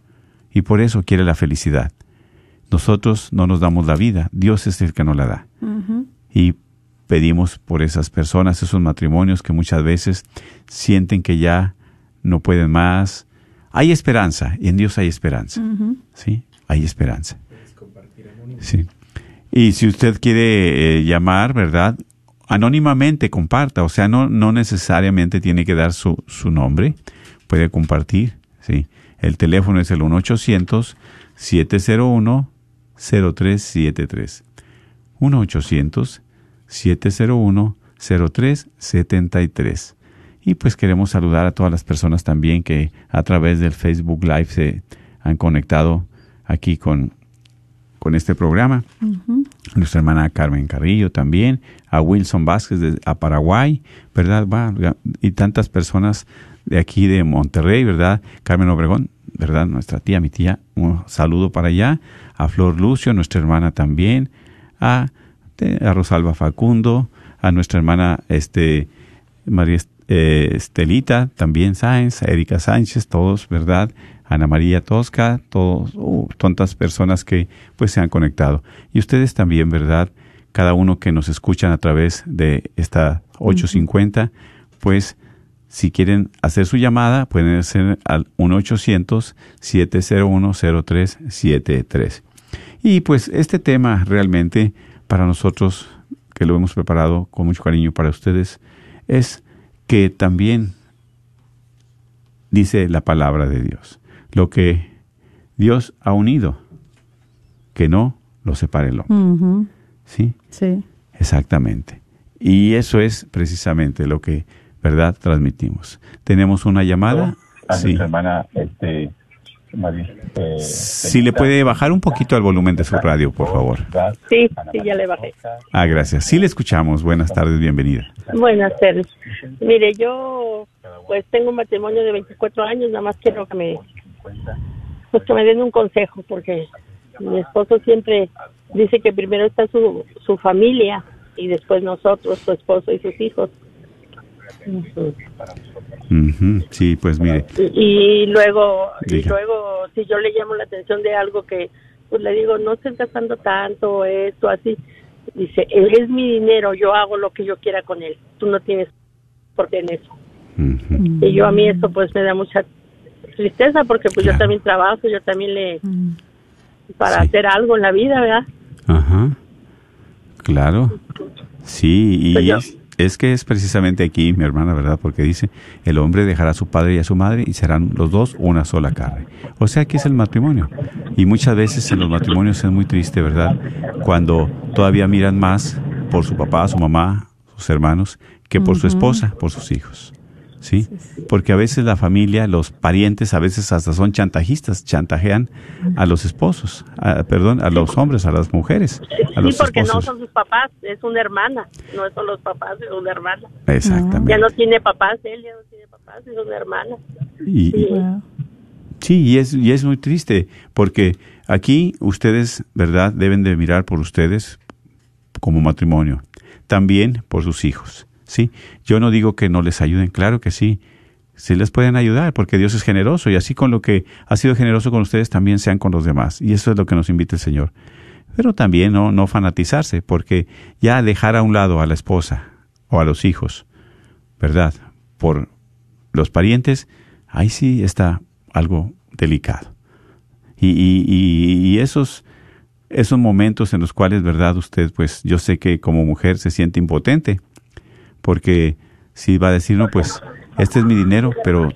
y por eso quiere la felicidad. Nosotros no nos damos la vida, Dios es el que nos la da. Y pedimos por esas personas, esos matrimonios que muchas veces sienten que ya no pueden más. Hay esperanza, y en Dios hay esperanza. ¿Sí? Hay esperanza. Sí. Y si usted quiere eh, llamar, ¿verdad? Anónimamente comparta, o sea, no, no necesariamente tiene que dar su, su nombre, puede compartir, ¿sí? El teléfono es el 1-800-701-0373. 1-800-701-0373. Y pues queremos saludar a todas las personas también que a través del Facebook Live se han conectado aquí con, con este programa. Nuestra hermana Carmen Carrillo también, a Wilson Vázquez de a Paraguay, ¿verdad? y tantas personas de aquí de Monterrey, ¿verdad? Carmen Obregón, ¿verdad? Nuestra tía, mi tía, un saludo para allá. A Flor Lucio, nuestra hermana también. A, a Rosalba Facundo, a nuestra hermana este, María eh, Estelita, también Sáenz, a Erika Sánchez, todos, ¿verdad? Ana María Tosca, todos, uh, tantas personas que pues se han conectado. Y ustedes también, ¿verdad? Cada uno que nos escuchan a través de esta 850, pues si quieren hacer su llamada, pueden hacer al 1-800-701-0373. Y pues este tema realmente para nosotros, que lo hemos preparado con mucho cariño para ustedes, es que también dice la palabra de Dios. Lo que Dios ha unido, que no lo separe el hombre. ¿Sí? Sí. Exactamente. Y eso es precisamente lo que ¿verdad? Transmitimos. Tenemos una llamada. A sí. hermana, este, eh, si le puede bajar un poquito al volumen de su radio, por favor. Sí, sí, ya le bajé. Ah, gracias. Sí le escuchamos. Buenas tardes, bienvenida. Buenas tardes. Mire, yo pues tengo un matrimonio de 24 años, nada más quiero que me pues que me den un consejo porque mi esposo siempre dice que primero está su, su familia y después nosotros, su esposo y sus hijos Ujú, Sí, pues mire. y, y luego y luego si yo le llamo la atención de algo que pues le digo no estés gastando tanto esto así dice es mi dinero yo hago lo que yo quiera con él tú no tienes por qué en eso y yo a mí esto pues me da mucha tristeza porque pues Claro. yo también trabajo yo también le para Sí. hacer algo en la vida verdad Ajá. Claro. Sí, y Pues yo- es, que es precisamente aquí, mi hermana, ¿verdad? Porque dice, el hombre dejará a su padre y a su madre y serán los dos una sola carne. O sea, aquí es el matrimonio. Y muchas veces en los matrimonios es muy triste, ¿verdad? Cuando todavía miran más por su papá, su mamá, sus hermanos, que por su esposa, por sus hijos. ¿Sí? Porque a veces la familia, los parientes, a veces hasta son chantajistas, chantajean a los esposos, a- perdón, a los hombres, a las mujeres, a sí los porque no son sus papás es una hermana no son los papás es una hermana Exactamente. ya no tiene papás él ya no tiene papás es una hermana Y, Sí. Sí, y es, y es muy triste, porque aquí ustedes, ¿verdad?, deben de mirar por ustedes como matrimonio, también por sus hijos, ¿sí? Yo no digo que no les ayuden, claro que sí, sí les pueden ayudar, porque Dios es generoso, y así con lo que ha sido generoso con ustedes, también sean con los demás, y eso es lo que nos invita el Señor. Pero también no, no fanatizarse, porque ya dejar a un lado a la esposa o a los hijos, ¿verdad? Por los parientes, ahí sí está algo delicado. Y, y- y- y esos, esos momentos en los cuales, ¿verdad? Usted, pues yo sé que como mujer se siente impotente, porque si va a decir, no, pues este es mi dinero, pero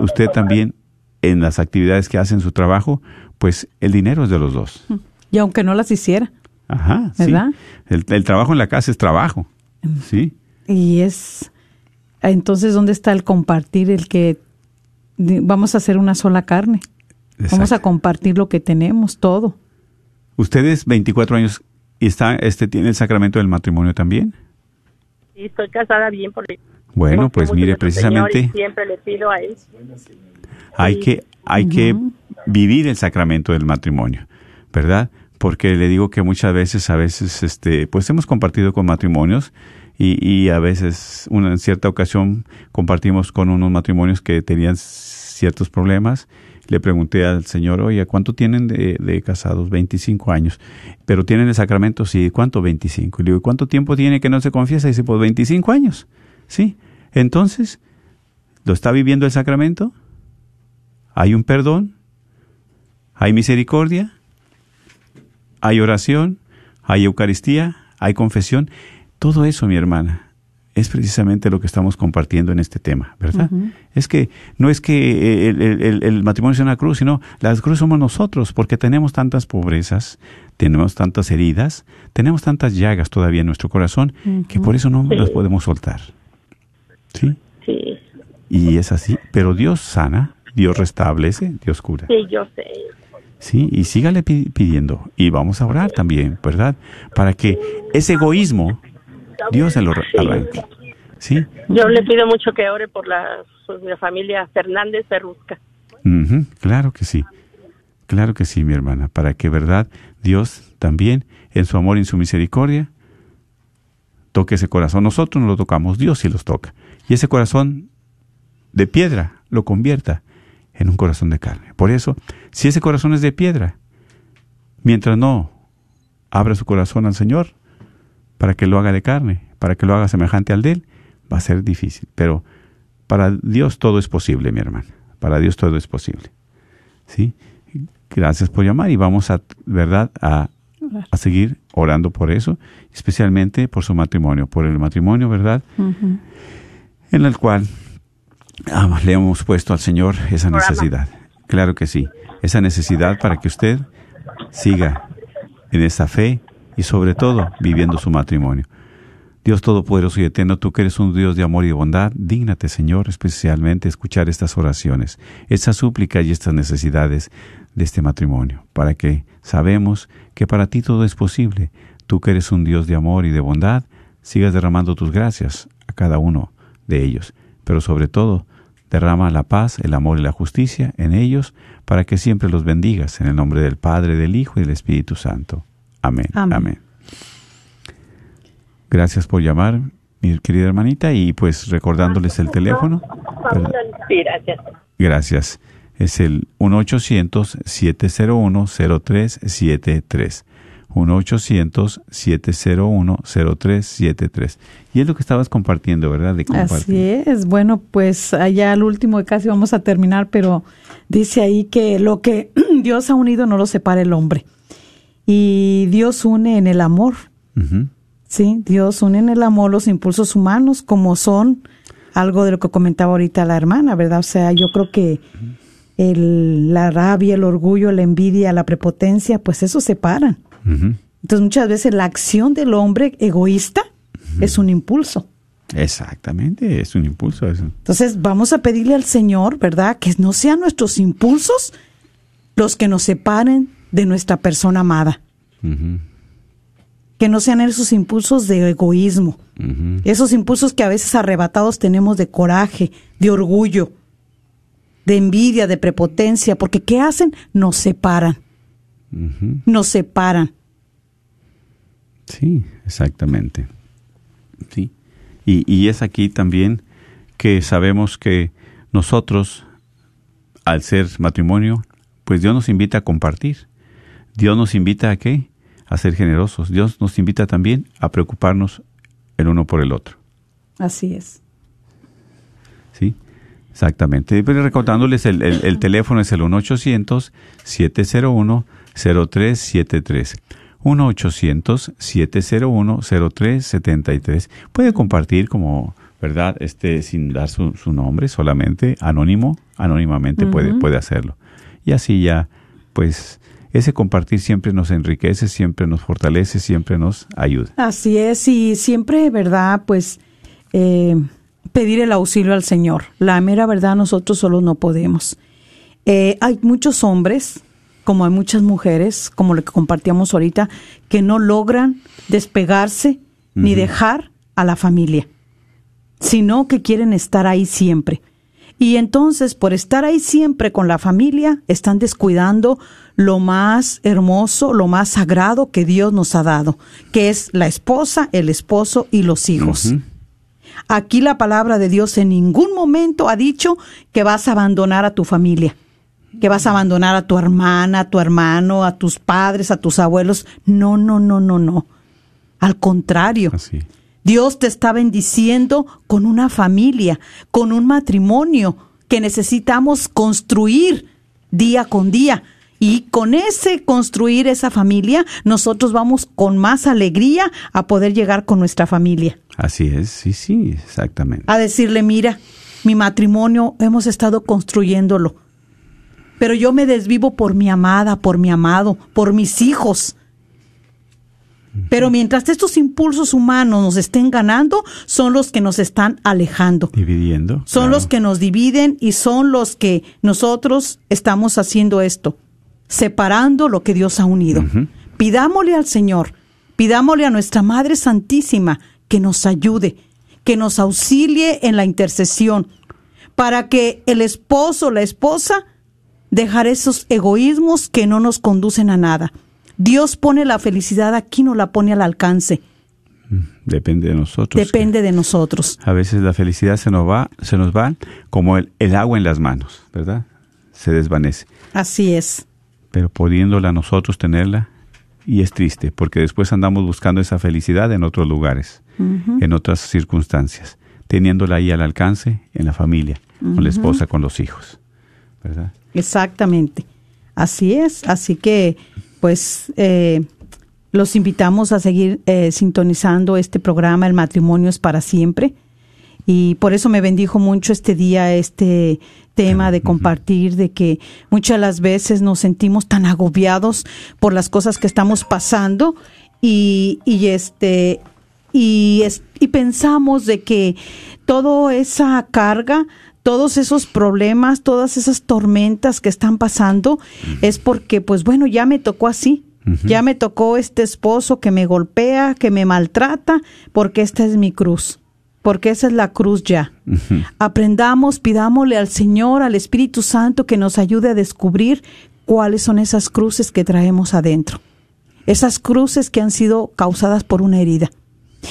usted también en las actividades que hace en su trabajo, pues el dinero es de los dos. Y aunque no las hiciera. Ajá, sí. ¿Verdad? El, el trabajo en la casa es trabajo, ¿sí? Y es, entonces, ¿dónde está el compartir, el que vamos a hacer una sola carne? Vamos a compartir lo que tenemos, todo. Ustedes 24 años y está, este tiene el sacramento del matrimonio también. Y estoy casada bien porque Bueno, confío pues mire, Señor precisamente siempre le pido a él hay que hay que vivir el sacramento del matrimonio, ¿verdad? Porque le digo que muchas veces, a veces, este, pues hemos compartido con matrimonios y, y a veces, una, en cierta ocasión, compartimos con unos matrimonios que tenían ciertos problemas. Le pregunté al Señor, oye, ¿cuánto tienen de, casados? 25 años. Pero tienen el sacramento, sí, ¿cuánto? 25. Y le digo, ¿cuánto tiempo tiene que no se confiesa? Y dice, pues 25 años. Sí. Entonces, ¿lo está viviendo el sacramento? ¿Hay un perdón? ¿Hay misericordia? ¿Hay oración? ¿Hay Eucaristía? ¿Hay confesión? Todo eso, mi hermana, es precisamente lo que estamos compartiendo en este tema, ¿verdad? Es que no es que el, el- el- el matrimonio sea una cruz, sino la cruz somos nosotros, porque tenemos tantas pobrezas, tenemos tantas heridas, tenemos tantas llagas todavía en nuestro corazón, que por eso no las podemos soltar. ¿Sí? sí Y es así, pero Dios sana, Dios restablece, Dios cura. sí yo sé Sí, y sígale pi- pidiendo. Y vamos a orar también, ¿verdad? Para que ese egoísmo, Dios se lo. ¿Sí? yo le pido mucho que ore por la, por la familia Fernández Ferrusca claro que sí. Claro que sí, mi hermana. Para que, ¿verdad? Dios también, en su amor y en su misericordia, toque ese corazón. Nosotros no lo tocamos, Dios sí los toca. Y ese corazón de piedra lo convierta en un corazón de carne. Por eso, si ese corazón es de piedra, mientras no abra su corazón al Señor para que lo haga de carne, para que lo haga semejante al de Él, va a ser difícil. Pero para Dios todo es posible, mi hermana. Para Dios todo es posible. ¿Sí? Gracias por llamar y vamos a, ¿verdad?, a, a seguir orando por eso, especialmente por su matrimonio, por el matrimonio, ¿verdad?, en el cual ah, le hemos puesto al Señor esa necesidad. Claro que sí, esa necesidad para que usted siga en esa fe y sobre todo viviendo su matrimonio. Dios Todopoderoso y Eterno, tú que eres un Dios de amor y de bondad, dígnate, Señor, especialmente escuchar estas oraciones, estas súplicas y estas necesidades de este matrimonio, para que sabemos que para ti todo es posible. Tú que eres un Dios de amor y de bondad, sigas derramando tus gracias a cada uno de ellos, pero sobre todo, derrama la paz, el amor y la justicia en ellos, para que siempre los bendigas, en el nombre del Padre, del Hijo y del Espíritu Santo. Amén. Amén. Amén. Gracias por llamar, mi querida hermanita, y pues recordándoles el teléfono. ¿verdad? Sí, gracias. Gracias. Es el 1-800-701-0373. 1-800-701-0373. Y es lo que estabas compartiendo, ¿verdad? De compartir. Así es. Bueno, pues allá al último casi vamos a terminar, pero dice ahí que lo que Dios ha unido no lo separa el hombre. Y Dios une en el amor. Sí, Dios une en el amor los impulsos humanos como son algo de lo que comentaba ahorita la hermana, ¿verdad? O sea, yo creo que el, la rabia, el orgullo, la envidia, la prepotencia, pues eso separan. Entonces muchas veces la acción del hombre egoísta es un impulso. Exactamente, es un impulso eso. Entonces vamos a pedirle al Señor, ¿verdad? Que no sean nuestros impulsos los que nos separen de nuestra persona amada. Que no sean esos impulsos de egoísmo. Esos impulsos que a veces arrebatados tenemos de coraje, de orgullo, de envidia, de prepotencia, porque ¿qué hacen? Nos separan, nos separan. Sí, exactamente. Sí. Y, y es aquí también que sabemos que nosotros, al ser matrimonio, pues Dios nos invita a compartir. Dios nos invita a qué? A ser generosos. Dios nos invita también a preocuparnos el uno por el otro. Así es. ¿Sí? Exactamente. Pero recordándoles, el, el- el teléfono es el 1-800-701-0373. 1-800-701-0373. Puede compartir como, ¿verdad? Este, sin dar su, su nombre, solamente anónimo, anónimamente puede, puede hacerlo. Y así ya, pues, ese compartir siempre nos enriquece, siempre nos fortalece, siempre nos ayuda. Así es, y siempre, ¿verdad? Pues eh, pedir el auxilio al Señor. La mera verdad, nosotros solos no podemos. Eh, hay muchos hombres, como hay muchas mujeres, como lo que compartíamos ahorita, que no logran despegarse ni dejar a la familia, sino que quieren estar ahí siempre. Y entonces, por estar ahí siempre con la familia, están descuidando lo más hermoso, lo más sagrado que Dios nos ha dado, que es la esposa, el esposo y los hijos. Aquí la palabra de Dios en ningún momento ha dicho que vas a abandonar a tu familia, que vas a abandonar a tu hermana, a tu hermano, a tus padres, a tus abuelos. No, no, no, no, no. Al contrario. Así. Dios te está bendiciendo con una familia, con un matrimonio que necesitamos construir día con día. Y con ese construir esa familia, nosotros vamos con más alegría a poder llegar con nuestra familia. Así es, sí, sí, exactamente. A decirle, mira, mi matrimonio hemos estado construyéndolo, pero yo me desvivo por mi amada, por mi amado, por mis hijos. Pero mientras estos impulsos humanos nos estén ganando, son los que nos están alejando. Dividiendo. Son claro. los que nos dividen y son los que nosotros estamos haciendo esto, separando lo que Dios ha unido. Pidámosle al Señor, pidámosle a nuestra Madre Santísima que nos ayude, que nos auxilie en la intercesión, para que el esposo, la esposa, dejar esos egoísmos que no nos conducen a nada. Dios pone la felicidad aquí, no la pone al alcance. Depende de nosotros. Depende de nosotros. A veces la felicidad se nos va, se nos va como el, el agua en las manos, ¿verdad? Se desvanece. Así es. Pero pudiéndola nosotros tenerla, y es triste, porque después andamos buscando esa felicidad en otros lugares, en otras circunstancias, teniéndola ahí al alcance en la familia, con la esposa, con los hijos, ¿verdad? Exactamente. Así es. Así que, pues, eh, los invitamos a seguir eh, sintonizando este programa, El matrimonio es para siempre. Y por eso me bendijo mucho este día, este tema de compartir, de que muchas de las veces nos sentimos tan agobiados por las cosas que estamos pasando y, y este y, es- y pensamos de que toda esa carga, todos esos problemas, todas esas tormentas que están pasando es porque, pues bueno, ya me tocó así. Ya me tocó este esposo que me golpea, que me maltrata, porque esta es mi cruz. Porque esa es la cruz ya. Aprendamos, pidámosle al Señor, al Espíritu Santo, que nos ayude a descubrir cuáles son esas cruces que traemos adentro. Esas cruces que han sido causadas por una herida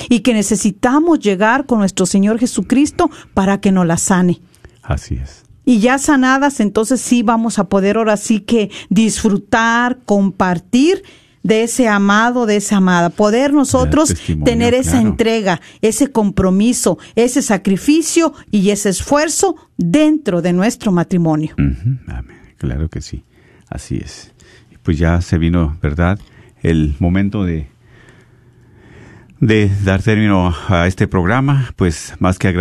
y que necesitamos llegar con nuestro Señor Jesucristo para que nos la sane. Así es. Y ya sanadas, entonces sí vamos a poder ahora sí que disfrutar, compartir de ese amado, de esa amada. Poder nosotros tener esa claro. entrega, ese compromiso, ese sacrificio y ese esfuerzo dentro de nuestro matrimonio. Amén. Claro que sí. Así es. Pues ya se vino, ¿verdad? El momento de de dar término a este programa, pues más que agradecer